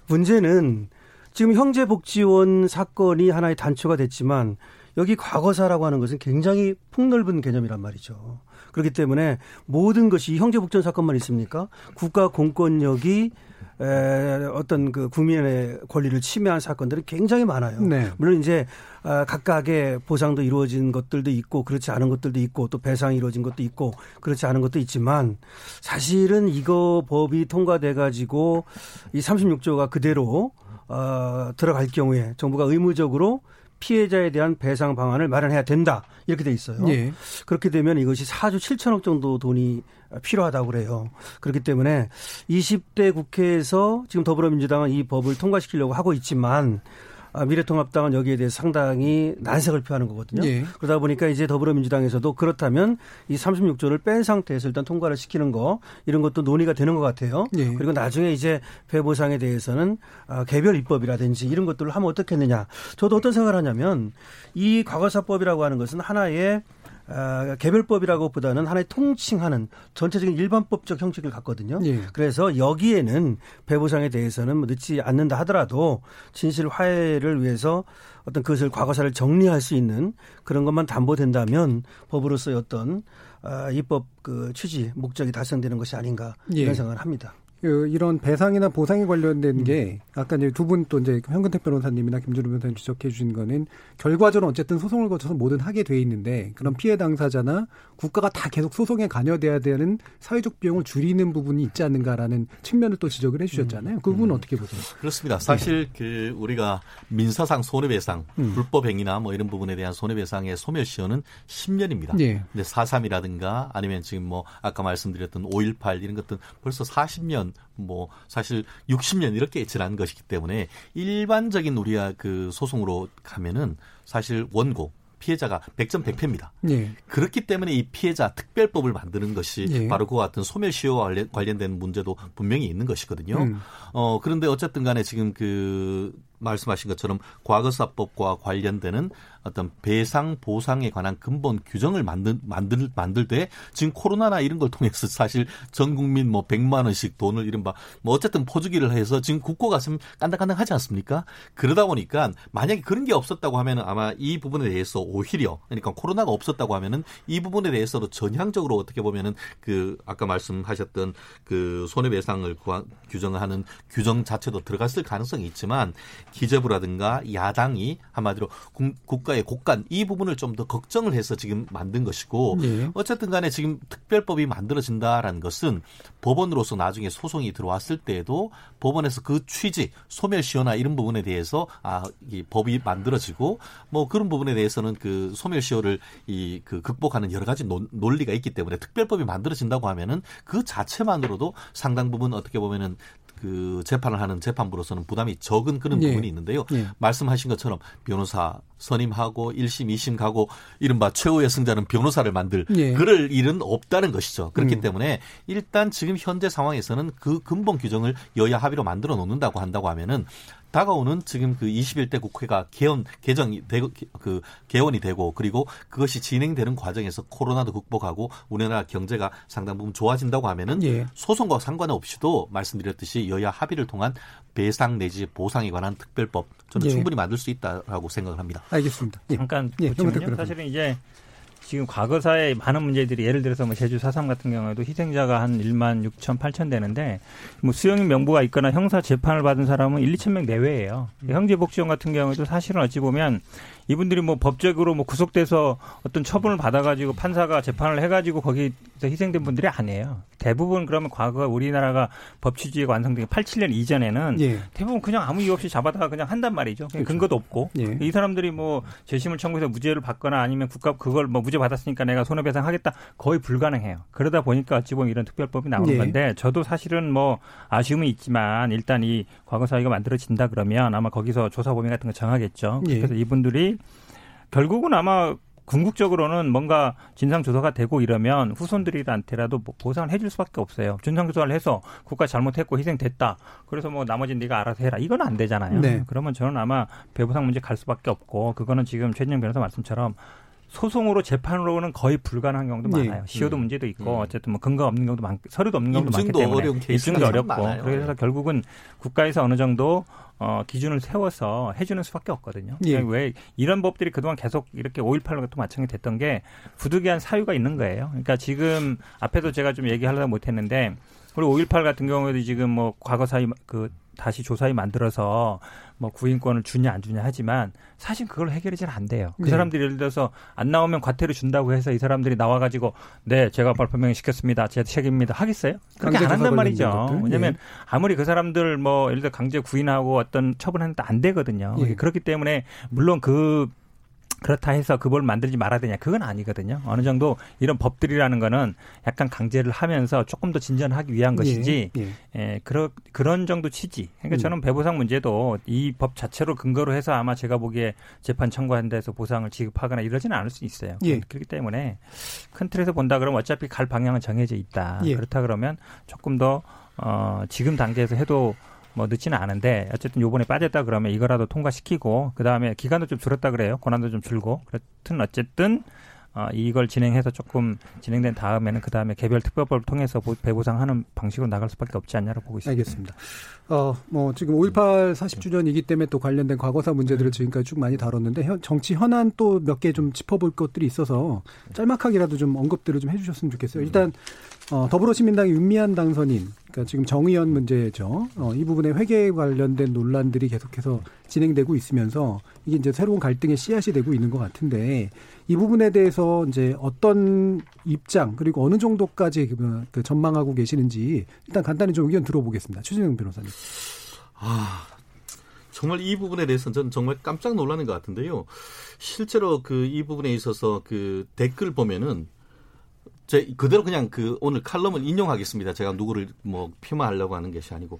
문제는 지금 형제복지원 사건이 하나의 단초가 됐지만 여기 과거사라고 하는 것은 굉장히 폭넓은 개념이란 말이죠. 그렇기 때문에 모든 것이 형제복전 사건만 있습니까? 국가 공권력이 에, 어떤 그 국민의 권리를 침해한 사건들은 굉장히 많아요. 네. 물론 이제 아, 각각의 보상도 이루어진 것들도 있고 그렇지 않은 것들도 있고 또 배상이 이루어진 것도 있고 그렇지 않은 것도 있지만 사실은 이거 법이 통과돼 가지고 이 36조가 그대로 어, 들어갈 경우에 정부가 의무적으로 피해자에 대한 배상 방안을 마련해야 된다. 이렇게 돼 있어요. 예. 그렇게 되면 이것이 4조 7천억 정도 돈이 필요하다고 그래요. 그렇기 때문에 20대 국회에서 지금 더불어민주당은 이 법을 통과시키려고 하고 있지만 아, 미래통합당은 여기에 대해서 상당히 난색을 표하는 거거든요. 예. 그러다 보니까 이제 더불어민주당에서도 그렇다면 이 36조를 뺀 상태에서 일단 통과를 시키는 거 이런 것도 논의가 되는 것 같아요. 예. 그리고 나중에 이제 배보상에 대해서는 아, 개별 입법이라든지 이런 것들을 하면 어떻겠느냐. 저도 어떤 생각을 하냐면 이 과거사법이라고 하는 것은 하나의 아, 개별법이라고 보다는 하나의 통칭하는 전체적인 일반법적 형식을 갖거든요. 예. 그래서 여기에는 배보상에 대해서는 뭐 늦지 않는다 하더라도 진실 화해를 위해서 어떤 그것을 과거사를 정리할 수 있는 그런 것만 담보된다면 법으로서의 어떤 아, 입법 그 취지 목적이 달성되는 것이 아닌가 이런 예. 생각을 합니다. 그 이런 배상이나 보상에 관련된 음. 게 아까 이제 두 분 또 이제 현근택 변호사님이나 김준호 변호사님 지적해 주신 거는 결과적으로 어쨌든 소송을 거쳐서 뭐든 하게 돼 있는데 그런 피해 당사자나 국가가 다 계속 소송에 관여돼야 되는 사회적 비용을 줄이는 부분이 있지 않는가라는 측면을 또 지적을 해 주셨잖아요. 그 부분은 음. 어떻게 보세요? 그렇습니다. 사실 네. 그 우리가 민사상 손해배상, 음. 불법 행위나 뭐 이런 부분에 대한 손해배상의 소멸시효는 10년입니다. 네. 근데 4.3이라든가 아니면 지금 뭐 아까 말씀드렸던 5.18 이런 것들 벌써 40년 뭐 사실 60년 이렇게 지난 것이기 때문에 일반적인 우리가 그 소송으로 가면은 사실 원고 피해자가 100점 100패입니다. 예. 그렇기 때문에 이 피해자 특별법을 만드는 것이 예. 바로 그와 같은 소멸시효와 관련된 문제도 분명히 있는 것이거든요. 음. 어, 그런데 어쨌든 간에 지금 그 말씀하신 것처럼 과거사법과 관련되는 어떤 배상 보상에 관한 근본 규정을 만들 만들 만들 때 지금 코로나나 이런 걸 통해서 사실 전 국민 뭐 100만 원씩 돈을 이른바 뭐 어쨌든 포주기를 해서 지금 국고 가슴 깐당깐당하지 않습니까? 그러다 보니까 만약에 그런 게 없었다고 하면은 아마 이 부분에 대해서 오히려 그러니까 코로나가 없었다고 하면은 이 부분에 대해서도 전향적으로 어떻게 보면은 그 아까 말씀하셨던 그 손해배상을 규정하는 규정 자체도 들어갔을 가능성이 있지만 기재부라든가 야당이 한마디로 국가의 곡간 이 부분을 좀 더 걱정을 해서 지금 만든 것이고 네. 어쨌든 간에 지금 특별법이 만들어진다라는 것은 법원으로서 나중에 소송이 들어왔을 때에도 법원에서 그 취지 소멸 시효나 이런 부분에 대해서 아 이 법이 만들어지고 뭐 그런 부분에 대해서는 그 소멸 시효를 이 그 극복하는 여러 가지 논리가 있기 때문에 특별법이 만들어진다고 하면은 그 자체만으로도 상당 부분 어떻게 보면은 그 재판을 하는 재판부로서는 부담이 적은 그런 예. 부분이 있는데요. 예. 말씀하신 것처럼 변호사 선임하고 1심, 2심 가고 이른바 최후의 승자는 변호사를 만들 예. 그럴 일은 없다는 것이죠. 그렇기 음. 때문에 일단 지금 현재 상황에서는 그 근본 규정을 여야 합의로 만들어 놓는다고 한다고 하면은 다가오는 지금 그 21대 국회가 개헌 개정이 되고 그 개원이 되고 그리고 그것이 진행되는 과정에서 코로나도 극복하고 우리나라 경제가 상당 부분 좋아진다고 하면은 예. 소송과 상관없이도 말씀드렸듯이 여야 합의를 통한 배상 내지 보상에 관한 특별법 저는 예. 충분히 만들 수 있다라고 생각을 합니다. 알겠습니다. 예. 잠깐 예. 사실은 이제 지금 과거사에 많은 문제들이 예를 들어서 뭐 제주 4.3 같은 경우에도 희생자가 한 1만 6천 8천 되는데 뭐 수용인 명부가 있거나 형사 재판을 받은 사람은 1, 2천 명 내외예요. 음. 형제복지원 같은 경우에도 사실은 어찌 보면 이분들이 뭐 법적으로 뭐 구속돼서 어떤 처분을 받아가지고 판사가 재판을 해가지고 거기서 희생된 분들이 아니에요. 대부분 그러면 과거 우리나라가 법 취지가 완성된 87년 이전에는 예. 대부분 그냥 아무 이유 없이 잡아다가 그냥 한단 말이죠. 그렇죠. 근거도 없고 예. 이 사람들이 뭐 재심을 청구해서 무죄를 받거나 아니면 국가 그걸 뭐 무죄 받았으니까 내가 손해배상하겠다 거의 불가능해요. 그러다 보니까 어찌 보면 이런 특별법이 나오는 예. 건데 저도 사실은 뭐 아쉬움은 있지만 일단 이 과거 사위가 만들어진다 그러면 아마 거기서 조사 범위 같은 거 정하겠죠. 예. 그래서 이분들이 결국은 아마 궁극적으로는 뭔가 진상 조사가 되고 이러면 후손들한테라도 뭐 보상을 해줄 수밖에 없어요. 진상 조사를 해서 국가 잘못했고 희생됐다. 그래서 뭐 나머지는 네가 알아서 해라. 이건 안 되잖아요. 네. 그러면 저는 아마 배보상 문제 갈 수밖에 없고 그거는 지금 최진영 변호사 말씀처럼 소송으로 재판으로는 거의 불가능한 경우도 네. 많아요. 시효도 음. 문제도 있고 음. 어쨌든 뭐 근거 없는 경우도 많, 서류도 없는 경우도 많기 때문에 입증도 어렵고 많아요. 그래서 결국은 국가에서 어느 정도 어, 기준을 세워서 해주는 수밖에 없거든요. 예. 왜 이런 법들이 그동안 계속 이렇게 5.18과 또 마찬가지 됐던 게 부득이한 사유가 있는 거예요. 그러니까 지금 앞에도 제가 좀 얘기하려다 못했는데 그리고 5.18 같은 경우에도 지금 뭐 과거 사유 그 다시 조사위 만들어서 뭐 구인권을 주냐 안 주냐 하지만 사실 그걸 해결이 잘 안 돼요. 그 네. 사람들이 예를 들어서 안 나오면 과태료 준다고 해서 이 사람들이 나와가지고 네 제가 발표명령 시켰습니다. 제 책임입니다. 하겠어요? 그렇게 안 한단 말이죠. 왜냐하면 네. 아무리 그 사람들 뭐 예를 들어 강제 구인하고 어떤 처분하는데 안 되거든요. 네. 그렇기 때문에 물론 그 그렇다 해서 그걸 만들지 말아야 되냐 그건 아니거든요. 어느 정도 이런 법들이라는 거는 약간 강제를 하면서 조금 더 진전하기 위한 예, 것이지 예, 예. 예 그런 그런 정도 취지. 그러니까 음. 저는 배보상 문제도 이 법 자체로 근거로 해서 아마 제가 보기에 재판 청구한 데서 보상을 지급하거나 이러지는 않을 수 있어요. 예. 그렇기 때문에 큰 틀에서 본다 그러면 어차피 갈 방향은 정해져 있다. 예. 그렇다 그러면 조금 더 어, 지금 단계에서 해도 뭐 늦지는 않은데 어쨌든 요번에 빠졌다 그러면 이거라도 통과시키고 그다음에 기간도 좀 줄었다 그래요. 권한도 좀 줄고. 그렇든 어쨌든 어, 이걸 진행해서 조금 진행된 다음에는 그 다음에 개별 특별법을 통해서 배보상하는 방식으로 나갈 수밖에 없지 않냐고 보고 있습니다. 알겠습니다. 어, 뭐 지금 5.18 40주년이기 때문에 또 관련된 과거사 문제들을 지금까지 쭉 많이 다뤘는데 현, 정치 현안 또 몇 개 좀 짚어볼 것들이 있어서 짤막하게라도 좀 언급들을 좀 해주셨으면 좋겠어요. 일단 어, 더불어시민당의 윤미한 당선인, 그러니까 지금 정의연 문제죠. 어, 이 부분에 회계 관련된 논란들이 계속해서 진행되고 있으면서 이게 이제 새로운 갈등의 씨앗이 되고 있는 것 같은데 이 부분에 대해서 이제 어떤 입장 그리고 어느 정도까지 그, 그 전망하고 계시는지 일단 간단히 좀 의견 들어보겠습니다. 최진영 변호사님. 아, 정말 이 부분에 대해서는 저는 정말 깜짝 놀라는 것 같은데요. 실제로 그 이 부분에 있어서 그 댓글 보면은 제 그대로 그냥 그 오늘 칼럼을 인용하겠습니다. 제가 누구를 뭐 폄하하려고 하는 것이 아니고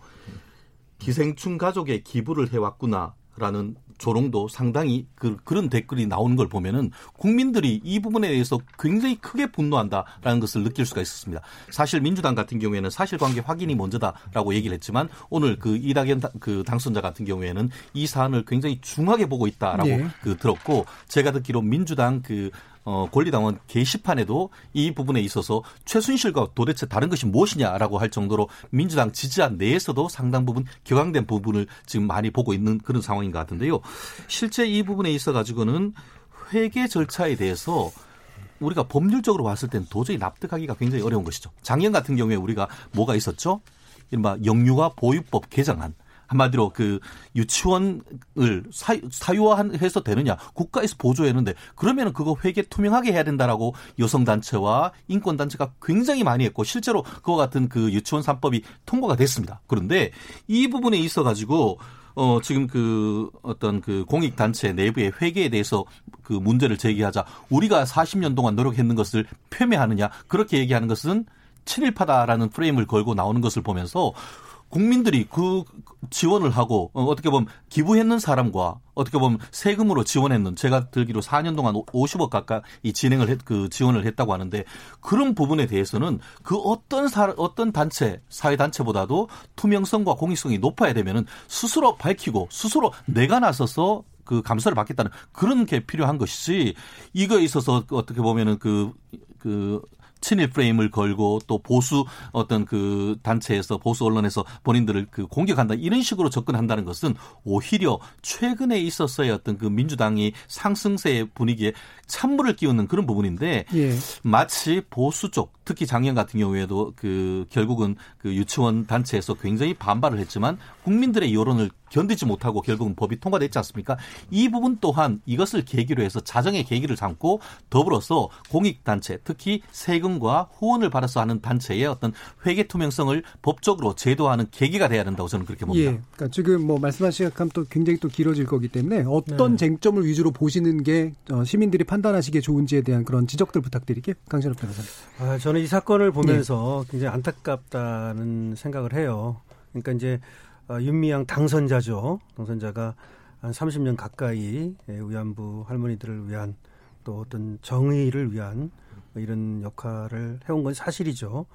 기생충 가족에 기부를 해왔구나라는 조롱도 상당히 그, 그런 댓글이 나오는 걸 보면은 국민들이 이 부분에 대해서 굉장히 크게 분노한다라는 것을 느낄 수가 있었습니다. 사실 민주당 같은 경우에는 사실관계 확인이 먼저다라고 얘기를 했지만 오늘 그 이낙연 그 당선자 같은 경우에는 이 사안을 굉장히 중하게 보고 있다라고 네. 그 들었고 제가 듣기로 민주당 그 어, 권리당원 게시판에도 이 부분에 있어서 최순실과 도대체 다른 것이 무엇이냐라고 할 정도로 민주당 지지한 내에서도 상당 부분 격앙된 부분을 지금 많이 보고 있는 그런 상황인 것 같은데요. 실제 이 부분에 있어 가지고는 회계 절차에 대해서 우리가 법률적으로 봤을 땐 도저히 납득하기가 굉장히 어려운 것이죠. 작년 같은 경우에 우리가 뭐가 있었죠? 이른바 영유아 보육법 개정안. 한마디로 그 유치원을 사유화해서 되느냐 국가에서 보조했는데 그러면은 그거 회계 투명하게 해야 된다라고 여성 단체와 인권 단체가 굉장히 많이 했고 실제로 그와 같은 그 유치원 3법이 통과가 됐습니다. 그런데 이 부분에 있어 가지고 어, 지금 그 어떤 그 공익단체 내부의 회계에 대해서 그 문제를 제기하자 우리가 40년 동안 노력했는 것을 폄훼하느냐 그렇게 얘기하는 것은 친일파다라는 프레임을 걸고 나오는 것을 보면서 국민들이 그 지원을 하고 어, 어떻게 보면 기부했는 사람과 어떻게 보면 세금으로 지원했는 제가 들기로 4년 동안 50억 가까이 진행을 했, 그 지원을 했다고 하는데 그런 부분에 대해서는 그 어떤 사, 어떤 단체 사회 단체보다도 투명성과 공익성이 높아야 되면은 스스로 밝히고 스스로 내가 나서서 그 감사를 받겠다는 그런 게 필요한 것이지 이거에 있어서 어떻게 보면은 그그 그 친일 프레임을 걸고 또 보수 어떤 그 단체에서 보수 언론에서 본인들을 그 공격한다 이런 식으로 접근한다는 것은 오히려 최근에 있었어야 어떤 그 민주당이 상승세의 분위기에 찬물을 끼우는 그런 부분인데 예. 마치 보수 쪽 특히 작년 같은 경우에도 그 결국은 그 유치원 단체에서 굉장히 반발을 했지만 국민들의 여론을 견디지 못하고 결국은 법이 통과됐지 않습니까? 이 부분 또한 이것을 계기로 해서 자정의 계기를 삼고 더불어서 공익단체 특히 세금과 후원을 받아서 하는 단체의 어떤 회계 투명성을 법적으로 제도하는 계기가 돼야 된다고 저는 그렇게 봅니다. 예. 그러니까 지금 뭐 말씀하신 시간 또 굉장히 또 길어질 거기 때문에 어떤 네. 쟁점을 위주로 보시는 게 어, 시민들이 판단하시기에 좋은지에 대한 그런 지적들 부탁드릴게요. 강신업 변호사님. 아, 저는 이 사건을 보면서 네. 굉장히 안타깝다는 생각을 해요. 그러니까 이제 어, 윤미향 당선자죠. 당선자가 한 30년 가까이 위안부 할머니들을 위한 또 어떤 정의를 위한 뭐 이런 역할을 해온 건 사실이죠.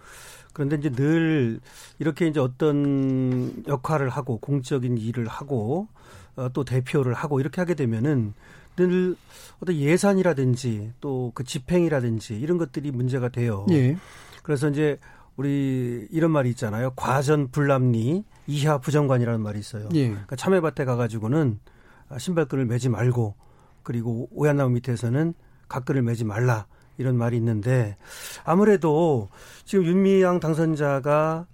그런데 이제 늘 이렇게 이제 어떤 역할을 하고 공적인 일을 하고 어, 또 대표를 하고 이렇게 하게 되면은 늘 어떤 예산이라든지 또 그 집행이라든지 이런 것들이 문제가 돼요. 예. 그래서 이제 우리 이런 말이 있잖아요. 과전 불남리 이하 부정관이라는 말이 있어요. 예. 그러니까 참외밭에 가가지고는 신발끈을 매지 말고 그리고 오얏나무 밑에서는 각끈을 매지 말라 이런 말이 있는데 아무래도 지금 윤미향 당선자가 아,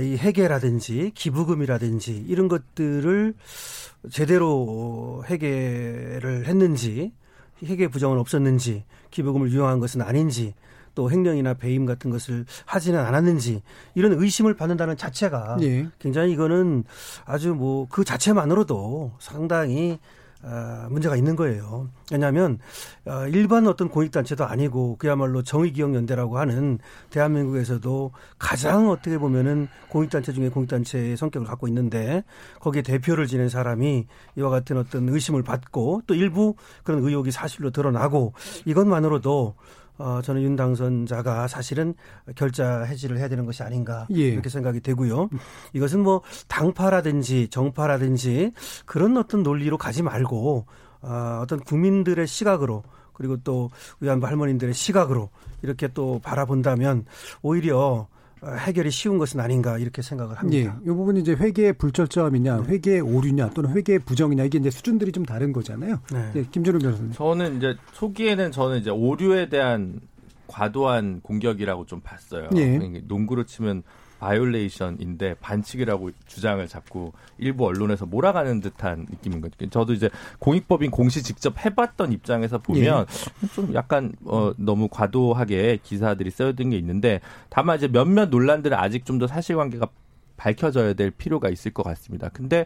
이 회계라든지 기부금이라든지 이런 것들을 제대로 회계를 했는지 회계 부정은 없었는지 기부금을 유용한 것은 아닌지 또 횡령이나 배임 같은 것을 하지는 않았는지 이런 의심을 받는다는 자체가 예. 굉장히 이거는 아주 뭐 그 자체만으로도 상당히 아, 문제가 있는 거예요. 왜냐하면 어, 일반 어떤 공익단체도 아니고 그야말로 정의기억연대라고 하는 대한민국에서도 가장 어떻게 보면은 공익단체 중에 공익단체의 성격을 갖고 있는데 거기에 대표를 지낸 사람이 이와 같은 어떤 의심을 받고 또 일부 그런 의혹이 사실로 드러나고 이것만으로도 어, 저는 윤 당선자가 사실은 결자 해지를 해야 되는 것이 아닌가 예. 이렇게 생각이 되고요. 이것은 뭐 당파라든지 정파라든지 그런 어떤 논리로 가지 말고 어, 어떤 국민들의 시각으로 그리고 또 위안부 할머님들의 시각으로 이렇게 또 바라본다면 오히려 해결이 쉬운 것은 아닌가 이렇게 생각을 합니다. 예, 이 부분이 이제 회계의 불철저함이냐, 네. 회계의 오류냐, 또는 회계의 부정이냐 이게 이제 수준들이 좀 다른 거잖아요. 네. 네 김준우 변호사님. 저는 이제 초기에는 저는 이제 오류에 대한 과도한 공격이라고 좀 봤어요. 예. 농구로 치면 바이올레이션인데 반칙이라고 주장을 잡고 일부 언론에서 몰아가는 듯한 느낌인 거죠. 저도 이제 공익법인 공시 직접 해봤던 입장에서 보면 예. 좀 약간 어, 너무 과도하게 기사들이 쓰여진 게 있는데 다만 이제 몇몇 논란들은 아직 좀 더 사실관계가 밝혀져야 될 필요가 있을 것 같습니다. 근데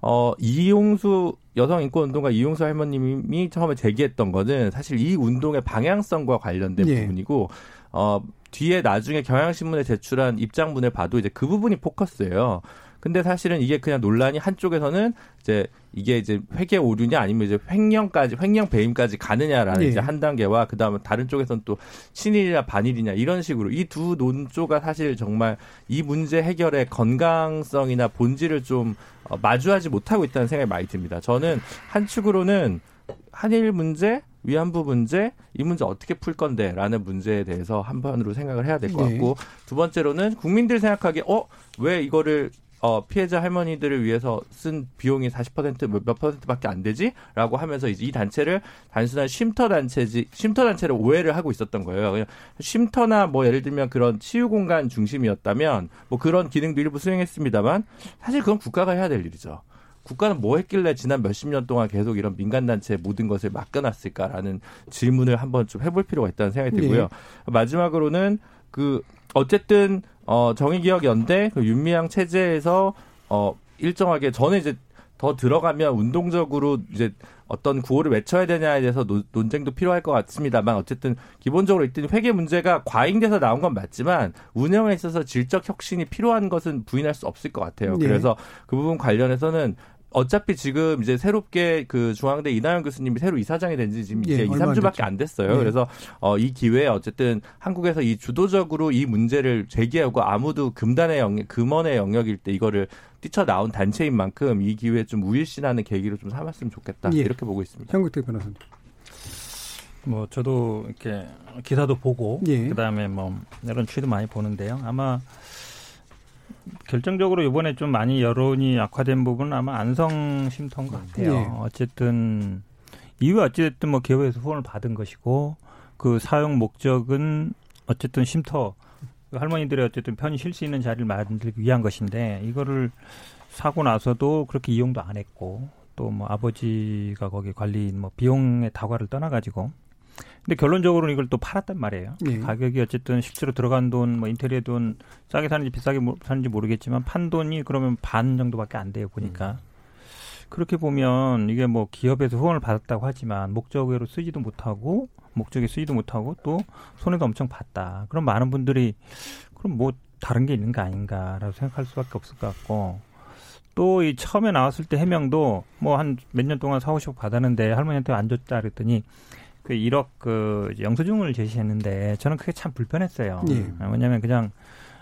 어 이용수 여성 인권 운동가 이용수 할머님이 처음에 제기했던 거는 사실 이 운동의 방향성과 관련된 예. 부분이고 어 뒤에 나중에 경향신문에 제출한 입장문을 봐도 이제 그 부분이 포커스예요. 근데 사실은 이게 그냥 논란이 한쪽에서는 이제 이게 이제 회계 오류냐 아니면 이제 횡령까지 횡령 배임까지 가느냐라는 네. 이제 한 단계와 그다음에 다른 쪽에서는 또 친일이냐 반일이냐 이런 식으로 이 두 논조가 사실 정말 이 문제 해결의 건강성이나 본질을 좀 어, 마주하지 못하고 있다는 생각이 많이 듭니다. 저는 한 축으로는 한일 문제 위안부 문제 이 문제 어떻게 풀 건데라는 문제에 대해서 한번으로 생각을 해야 될것 네. 같고 네. 두 번째로는 국민들 생각하기에 어 왜 이거를 어, 피해자 할머니들을 위해서 쓴 비용이 40%몇 몇 퍼센트밖에 안 되지? 라고 하면서 이제 이 단체를 단순한 쉼터 단체지, 쉼터 단체를 오해를 하고 있었던 거예요. 그냥 쉼터나 뭐 예를 들면 그런 치유 공간 중심이었다면 뭐 그런 기능도 일부 수행했습니다만 사실 그건 국가가 해야 될 일이죠. 국가는 뭐 했길래 지난 몇십 년 동안 계속 이런 민간 단체의 모든 것을 맡겨놨을까라는 질문을 한번 좀 해볼 필요가 있다는 생각이 들고요. 네. 마지막으로는 그 어쨌든 어 정의기억 연대 그 윤미향 체제에서 어 일정하게 저는 이제 더 들어가면 운동적으로 이제 어떤 구호를 외쳐야 되냐에 대해서 노, 논쟁도 필요할 것 같습니다만 어쨌든 기본적으로 일단 회계 문제가 과잉돼서 나온 건 맞지만 운영에 있어서 질적 혁신이 필요한 것은 부인할 수 없을 것 같아요. 네. 그래서 그 부분 관련해서는 어차피 지금 이제 새롭게 그 중앙대 이나영 교수님이 새로 이사장이 된 지 지금 이제 예, 2, 3주밖에 안 됐어요. 예. 그래서 어, 이 기회에 어쨌든 한국에서 이 주도적으로 이 문제를 제기하고 아무도 금단의 영역, 금원의 영역일 때 이거를 뛰쳐나온 단체인 만큼 이 기회에 좀 우일신하는 계기로 좀 삼았으면 좋겠다. 예. 이렇게 보고 있습니다. 현국대 변호사님. 뭐 저도 이렇게 기사도 보고 예. 그다음에 뭐 이런 취도 많이 보는데요. 아마 결정적으로 이번에 좀 많이 여론이 악화된 부분은 아마 안성 것 같아요. 네. 어쨌든 이후 어쨌든 뭐 기업에서 후원을 받은 것이고 그 사용 목적은 어쨌든 쉼터 그 할머니들의 어쨌든 편히 쉴 수 있는 자리를 만들기 위한 것인데 이거를 사고 나서도 그렇게 이용도 안 했고 또 뭐 아버지가 거기 관리 뭐 비용의 다과를 떠나가지고 근데 결론적으로는 이걸 또 팔았단 말이에요. 네. 가격이 어쨌든 실제로 들어간 돈, 뭐 인테리어 돈 싸게 사는지 비싸게 사는지 모르겠지만 판 돈이 그러면 반 정도밖에 안 돼요 보니까. 음. 그렇게 보면 이게 뭐 기업에서 후원을 받았다고 하지만 목적으로 쓰지도 못하고 목적에 쓰지도 못하고 또 손해도 엄청 봤다. 그럼 많은 분들이 그럼 뭐 다른 게 있는 거 아닌가라고 생각할 수밖에 없을 것 같고 또이 처음에 나왔을 때 해명도 뭐 한 몇 년 동안 사오시고 받았는데 할머니한테 안 줬다 그랬더니 그 1억 그 영수증을 제시했는데 저는 그게 참 불편했어요. 예. 왜냐하면 그냥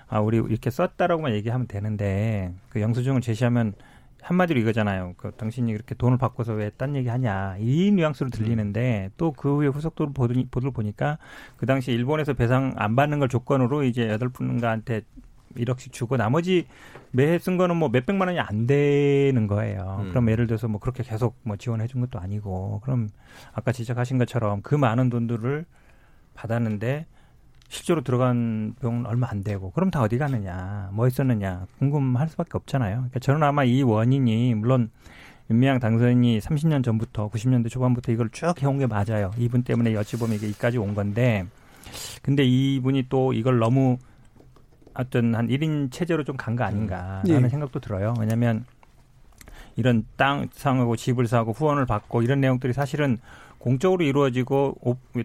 아 우리 이렇게 썼다라고만 얘기하면 되는데 그 영수증을 제시하면 한마디로 이거잖아요. 그 당신이 이렇게 돈을 바꿔서 왜 딴 얘기 하냐. 이 뉘앙스로 들리는데 또 그 후에 후속도를 보더니, 보도를 보니까 그 당시 일본에서 배상 안 받는 걸 조건으로 이제 여덟 분가한테 1억씩 주고 나머지 매해 쓴 거는 뭐 몇백만 원이 안 되는 거예요. 음. 그럼 예를 들어서 뭐 그렇게 계속 뭐 지원해 준 것도 아니고 그럼 아까 지적하신 것처럼 그 많은 돈들을 받았는데 실제로 들어간 병은 얼마 안 되고 그럼 다 어디 가느냐 뭐 했었느냐 궁금할 수밖에 없잖아요. 그러니까 저는 아마 이 원인이 물론 윤미향 당선인이 30년 전부터 90년대 초반부터 이걸 쭉 해온 게 맞아요. 이분 때문에 여치 보면 이게 이까지 온 건데 근데 이분이 또 이걸 너무 어떤 한 1인 체제로 좀 간 거 아닌가라는 예. 생각도 들어요. 왜냐하면 이런 땅 상하고 집을 사고 후원을 받고 이런 내용들이 사실은 공적으로 이루어지고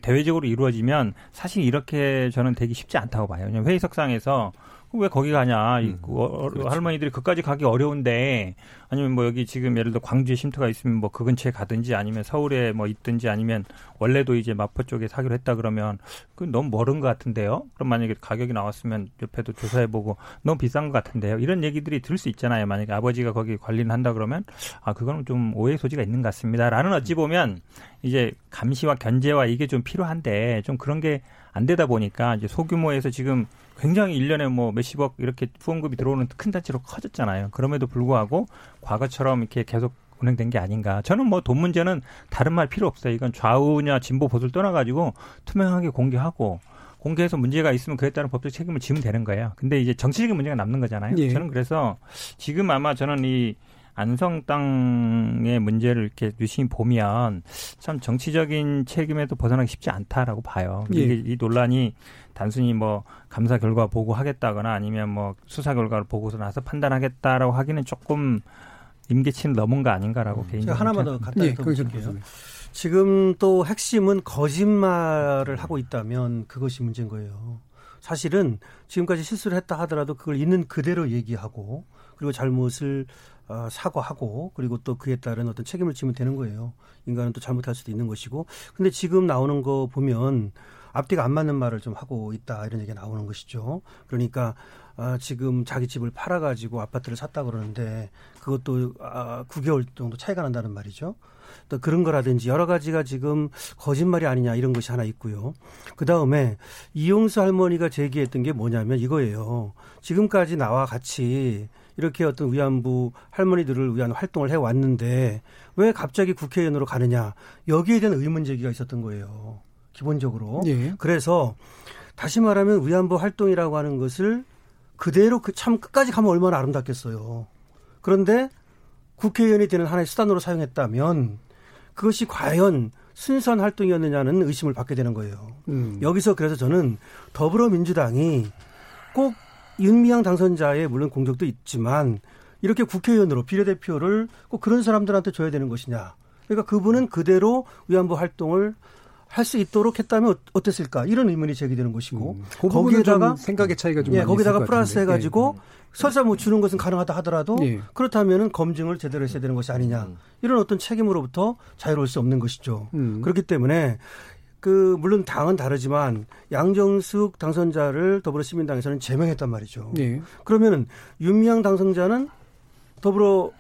대외적으로 이루어지면 사실 이렇게 저는 되기 쉽지 않다고 봐요. 왜냐면 회의석상에서 왜 거기 가냐. 음, 어, 그렇죠. 할머니들이 그까지 가기 어려운데 아니면 뭐 여기 지금 예를 들어 광주에 쉼터가 있으면 뭐 그 근처에 가든지 아니면 서울에 뭐 있든지 아니면 원래도 이제 마포 쪽에 사기로 했다 그러면 그 너무 멀은 것 같은데요. 그럼 만약에 가격이 나왔으면 옆에도 조사해보고 너무 비싼 것 같은데요. 이런 얘기들이 들을 수 있잖아요. 만약에 아버지가 거기 관리를 한다 그러면 아 그거는 좀 오해 소지가 있는 것 같습니다.라는 어찌 보면 이제 감시와 견제와 이게 좀 필요한데 좀 그런 게 안 되다 보니까 이제 소규모에서 지금 굉장히 1년에 뭐 몇십억 이렇게 후원금이 들어오는 큰 단체로 커졌잖아요. 그럼에도 불구하고 과거처럼 이렇게 계속 운행된 게 아닌가. 저는 뭐 돈 문제는 다른 말 필요 없어요. 이건 좌우냐 진보 보수를 떠나가지고 투명하게 공개하고 공개해서 문제가 있으면 그에 따른 법적 책임을 지면 되는 거예요. 근데 이제 정치적인 문제가 남는 거잖아요. 예. 저는 그래서 지금 아마 저는 이 안성 땅의 문제를 이렇게 유심히 보면 참 정치적인 책임에도 벗어나기 쉽지 않다라고 봐요. 예. 이게 이 논란이 단순히 뭐 감사 결과 보고 하겠다거나 아니면 뭐 수사 결과를 보고서 나서 판단하겠다라고 하기는 조금 임계치는 넘은 거 아닌가라고 음. 개인적으로 하나만 더 간단히 예, 더 볼게요. 지금 또 핵심은 거짓말을 하고 있다면 그것이 문제인 거예요. 사실은 지금까지 실수를 했다 하더라도 그걸 있는 그대로 얘기하고 그리고 잘못을 어, 사과하고 그리고 또 그에 따른 어떤 책임을 지면 되는 거예요. 인간은 또 잘못할 수도 있는 것이고. 근데 지금 나오는 거 보면 앞뒤가 안 맞는 말을 좀 하고 있다 이런 얘기가 나오는 것이죠. 그러니까 아, 지금 자기 집을 팔아가지고 아파트를 샀다 그러는데 그것도 아, 9개월 정도 차이가 난다는 말이죠. 또 그런 거라든지 여러 가지가 지금 거짓말이 아니냐 이런 것이 하나 있고요. 그 다음에 이용수 할머니가 제기했던 게 뭐냐면 이거예요. 지금까지 나와 같이 이렇게 어떤 위안부 할머니들을 위한 활동을 해 왔는데 왜 갑자기 국회의원으로 가느냐 여기에 대한 의문 제기가 있었던 거예요. 기본적으로. 예. 그래서 다시 말하면 위안부 활동이라고 하는 것을 그대로 그 참 끝까지 가면 얼마나 아름답겠어요. 그런데 국회의원이 되는 하나의 수단으로 사용했다면 그것이 과연 순수한 활동이었느냐는 의심을 받게 되는 거예요. 음. 여기서 그래서 저는 더불어민주당이 꼭 윤미향 당선자의 물론 공적도 있지만 이렇게 국회의원으로 비례대표를 꼭 그런 사람들한테 줘야 되는 것이냐. 그러니까 그분은 그대로 위안부 활동을 할 수 있도록 했다면 어땠을까 이런 의문이 제기되는 것이고 음, 그 거기에다가 생각의 차이가 좀 예, 거기다가 플러스 해가지고 예. 설사 뭐 주는 것은 가능하다 하더라도 예. 그렇다면은 검증을 제대로 했어야 되는 것이 아니냐 음. 이런 어떤 책임으로부터 자유로울 수 없는 것이죠. 음. 그렇기 때문에 그 물론 당은 다르지만 양정숙 당선자를 더불어시민당에서는 제명했단 말이죠. 네. 그러면은 윤미향 당선자는 더불어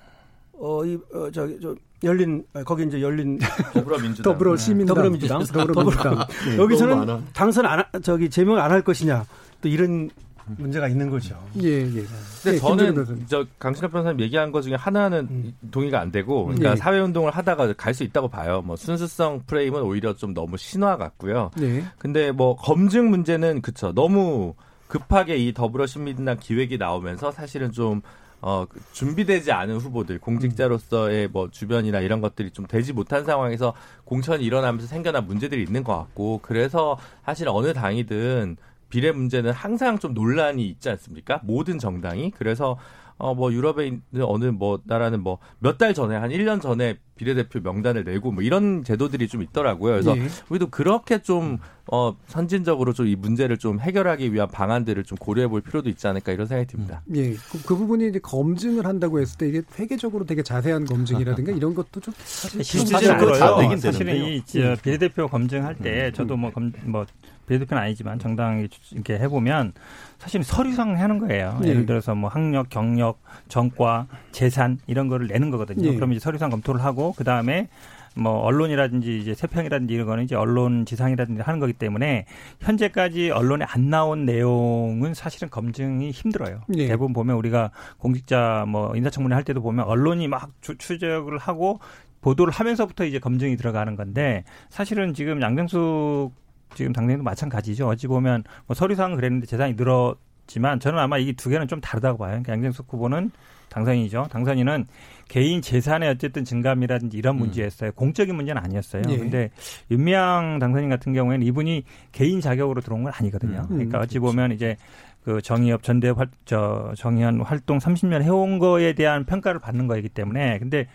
어이 어, 저기 저 열린 거기 이제 열린 더불어민주당. 더불어 시민당. 더불어민주당. 더불어민주당. 네. 여기서는 당선 안 저기 제명을 안할 것이냐. 또 이런 문제가 있는 거죠. 예, 예. 근데 예, 저는 저 강신엽 변호사님 얘기한 것 중에 하나는 음. 동의가 안 되고, 그러니까 예. 사회 운동을 하다가 갈 수 있다고 봐요. 뭐 순수성 프레임은 오히려 좀 너무 신화 같고요. 예. 근데 뭐 검증 문제는 그쵸 너무 급하게 이 더불어시민당 기획이 나오면서 사실은 좀 어, 그 준비되지 않은 후보들, 공직자로서의 뭐 주변이나 이런 것들이 좀 되지 못한 상황에서 공천이 일어나면서 생겨난 문제들이 있는 것 같고, 그래서 사실 어느 당이든 비례 문제는 항상 좀 논란이 있지 않습니까? 모든 정당이. 그래서 어 뭐 유럽에 있는 어느 뭐 나라는 뭐 몇 달 전에 한 1년 전에 비례대표 명단을 내고 뭐 이런 제도들이 좀 있더라고요. 그래서 예. 우리도 그렇게 좀 어, 선진적으로 좀 이 문제를 좀 해결하기 위한 방안들을 좀 고려해 볼 필요도 있지 않을까 이런 생각이 듭니다. 음. 예. 그, 그, 부분이 이제 검증을 한다고 했을 때 이게 회계적으로 되게 자세한 검증이라든가 이런 것도 좀 사실 실질적으로 사실은, 사실은 이 음. 비례대표 검증할 때 음. 저도 뭐, 검, 뭐 비례대표는 아니지만 정당이 이렇게 해보면 사실 서류상 하는 거예요. 예. 예를 들어서 뭐 학력, 경력, 전과, 재산 이런 거를 내는 거거든요. 예. 그러면 이제 서류상 검토를 하고 그 다음에 뭐 언론이라든지 이제 세평이라든지 이런 거는 이제 언론 지상이라든지 하는 거기 때문에 현재까지 언론에 안 나온 내용은 사실은 검증이 힘들어요. 예. 대부분 보면 우리가 공직자 뭐 인사청문회 할 때도 보면 언론이 막 추적을 하고 보도를 하면서부터 이제 검증이 들어가는 건데 사실은 지금 양정숙 지금 당내도 마찬가지죠. 어찌 보면 뭐 서류상 그랬는데 재산이 늘었지만 저는 아마 이 두 개는 좀 다르다고 봐요. 그러니까 양정숙 후보는 당선인이죠. 당선인은 개인 재산의 어쨌든 증감이라든지 이런 음. 문제였어요. 음. 공적인 문제는 아니었어요. 예. 근데 윤미향 당선인 같은 경우에는 이분이 개인 자격으로 들어온 건 아니거든요. 음. 그러니까 어찌 보면 이제 그 정의협 전대협 활, 저 정의한 활동 30년 해온 거에 대한 평가를 받는 거이기 때문에 근데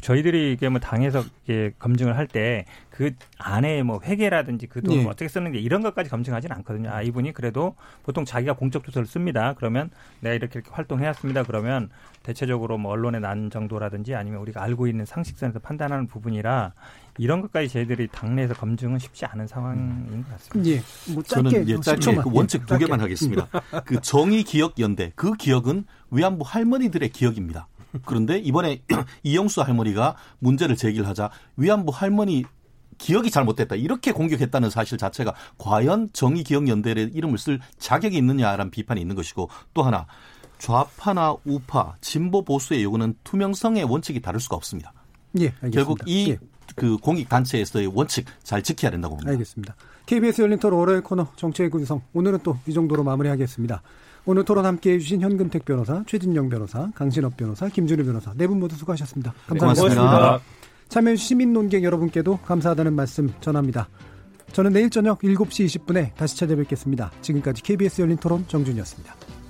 저희들이 이게 뭐 당에서 이게 검증을 할 때 그 안에 뭐 회계라든지 그 돈을 네. 어떻게 쓰는지 이런 것까지 검증하지는 않거든요. 아 이분이 그래도 보통 자기가 공적 투서를 씁니다. 그러면 내가 이렇게 이렇게 활동해왔습니다. 그러면 대체적으로 뭐 언론에 난 정도라든지 아니면 우리가 알고 있는 상식선에서 판단하는 부분이라 이런 것까지 저희들이 당내에서 검증은 쉽지 않은 상황인 것 같습니다. 예. 뭐 짧게, 저는 예, 짧게 그 원칙 두 개만 하겠습니다. 그 정의 기억 연대 그 기억은 위안부 할머니들의 기억입니다. 그런데 이번에 이영수 할머니가 문제를 제기하자 위안부 할머니 기억이 잘못됐다 이렇게 공격했다는 사실 자체가 과연 정의기억연대의 이름을 쓸 자격이 있느냐라는 비판이 있는 것이고 또 하나 좌파나 우파 진보 보수의 요구는 투명성의 원칙이 다를 수가 없습니다. 예, 알겠습니다. 결국 이 예. 그 공익 단체에서의 원칙 잘 지켜야 된다고 봅니다. 알겠습니다. KBS 열린 토론 월요일 코너 정치의 구성 오늘은 또 이 정도로 마무리하겠습니다. 오늘 토론 함께해 주신 현근택 변호사, 최진영 변호사, 강신업 변호사, 김준우 변호사 네 분 모두 수고하셨습니다. 감사합니다. 네, 고맙습니다. 참여해 주신 시민 논객 여러분께도 감사하다는 말씀 전합니다. 저는 내일 저녁 7시 20분에 다시 찾아뵙겠습니다. 지금까지 KBS 열린 토론 정준이었습니다.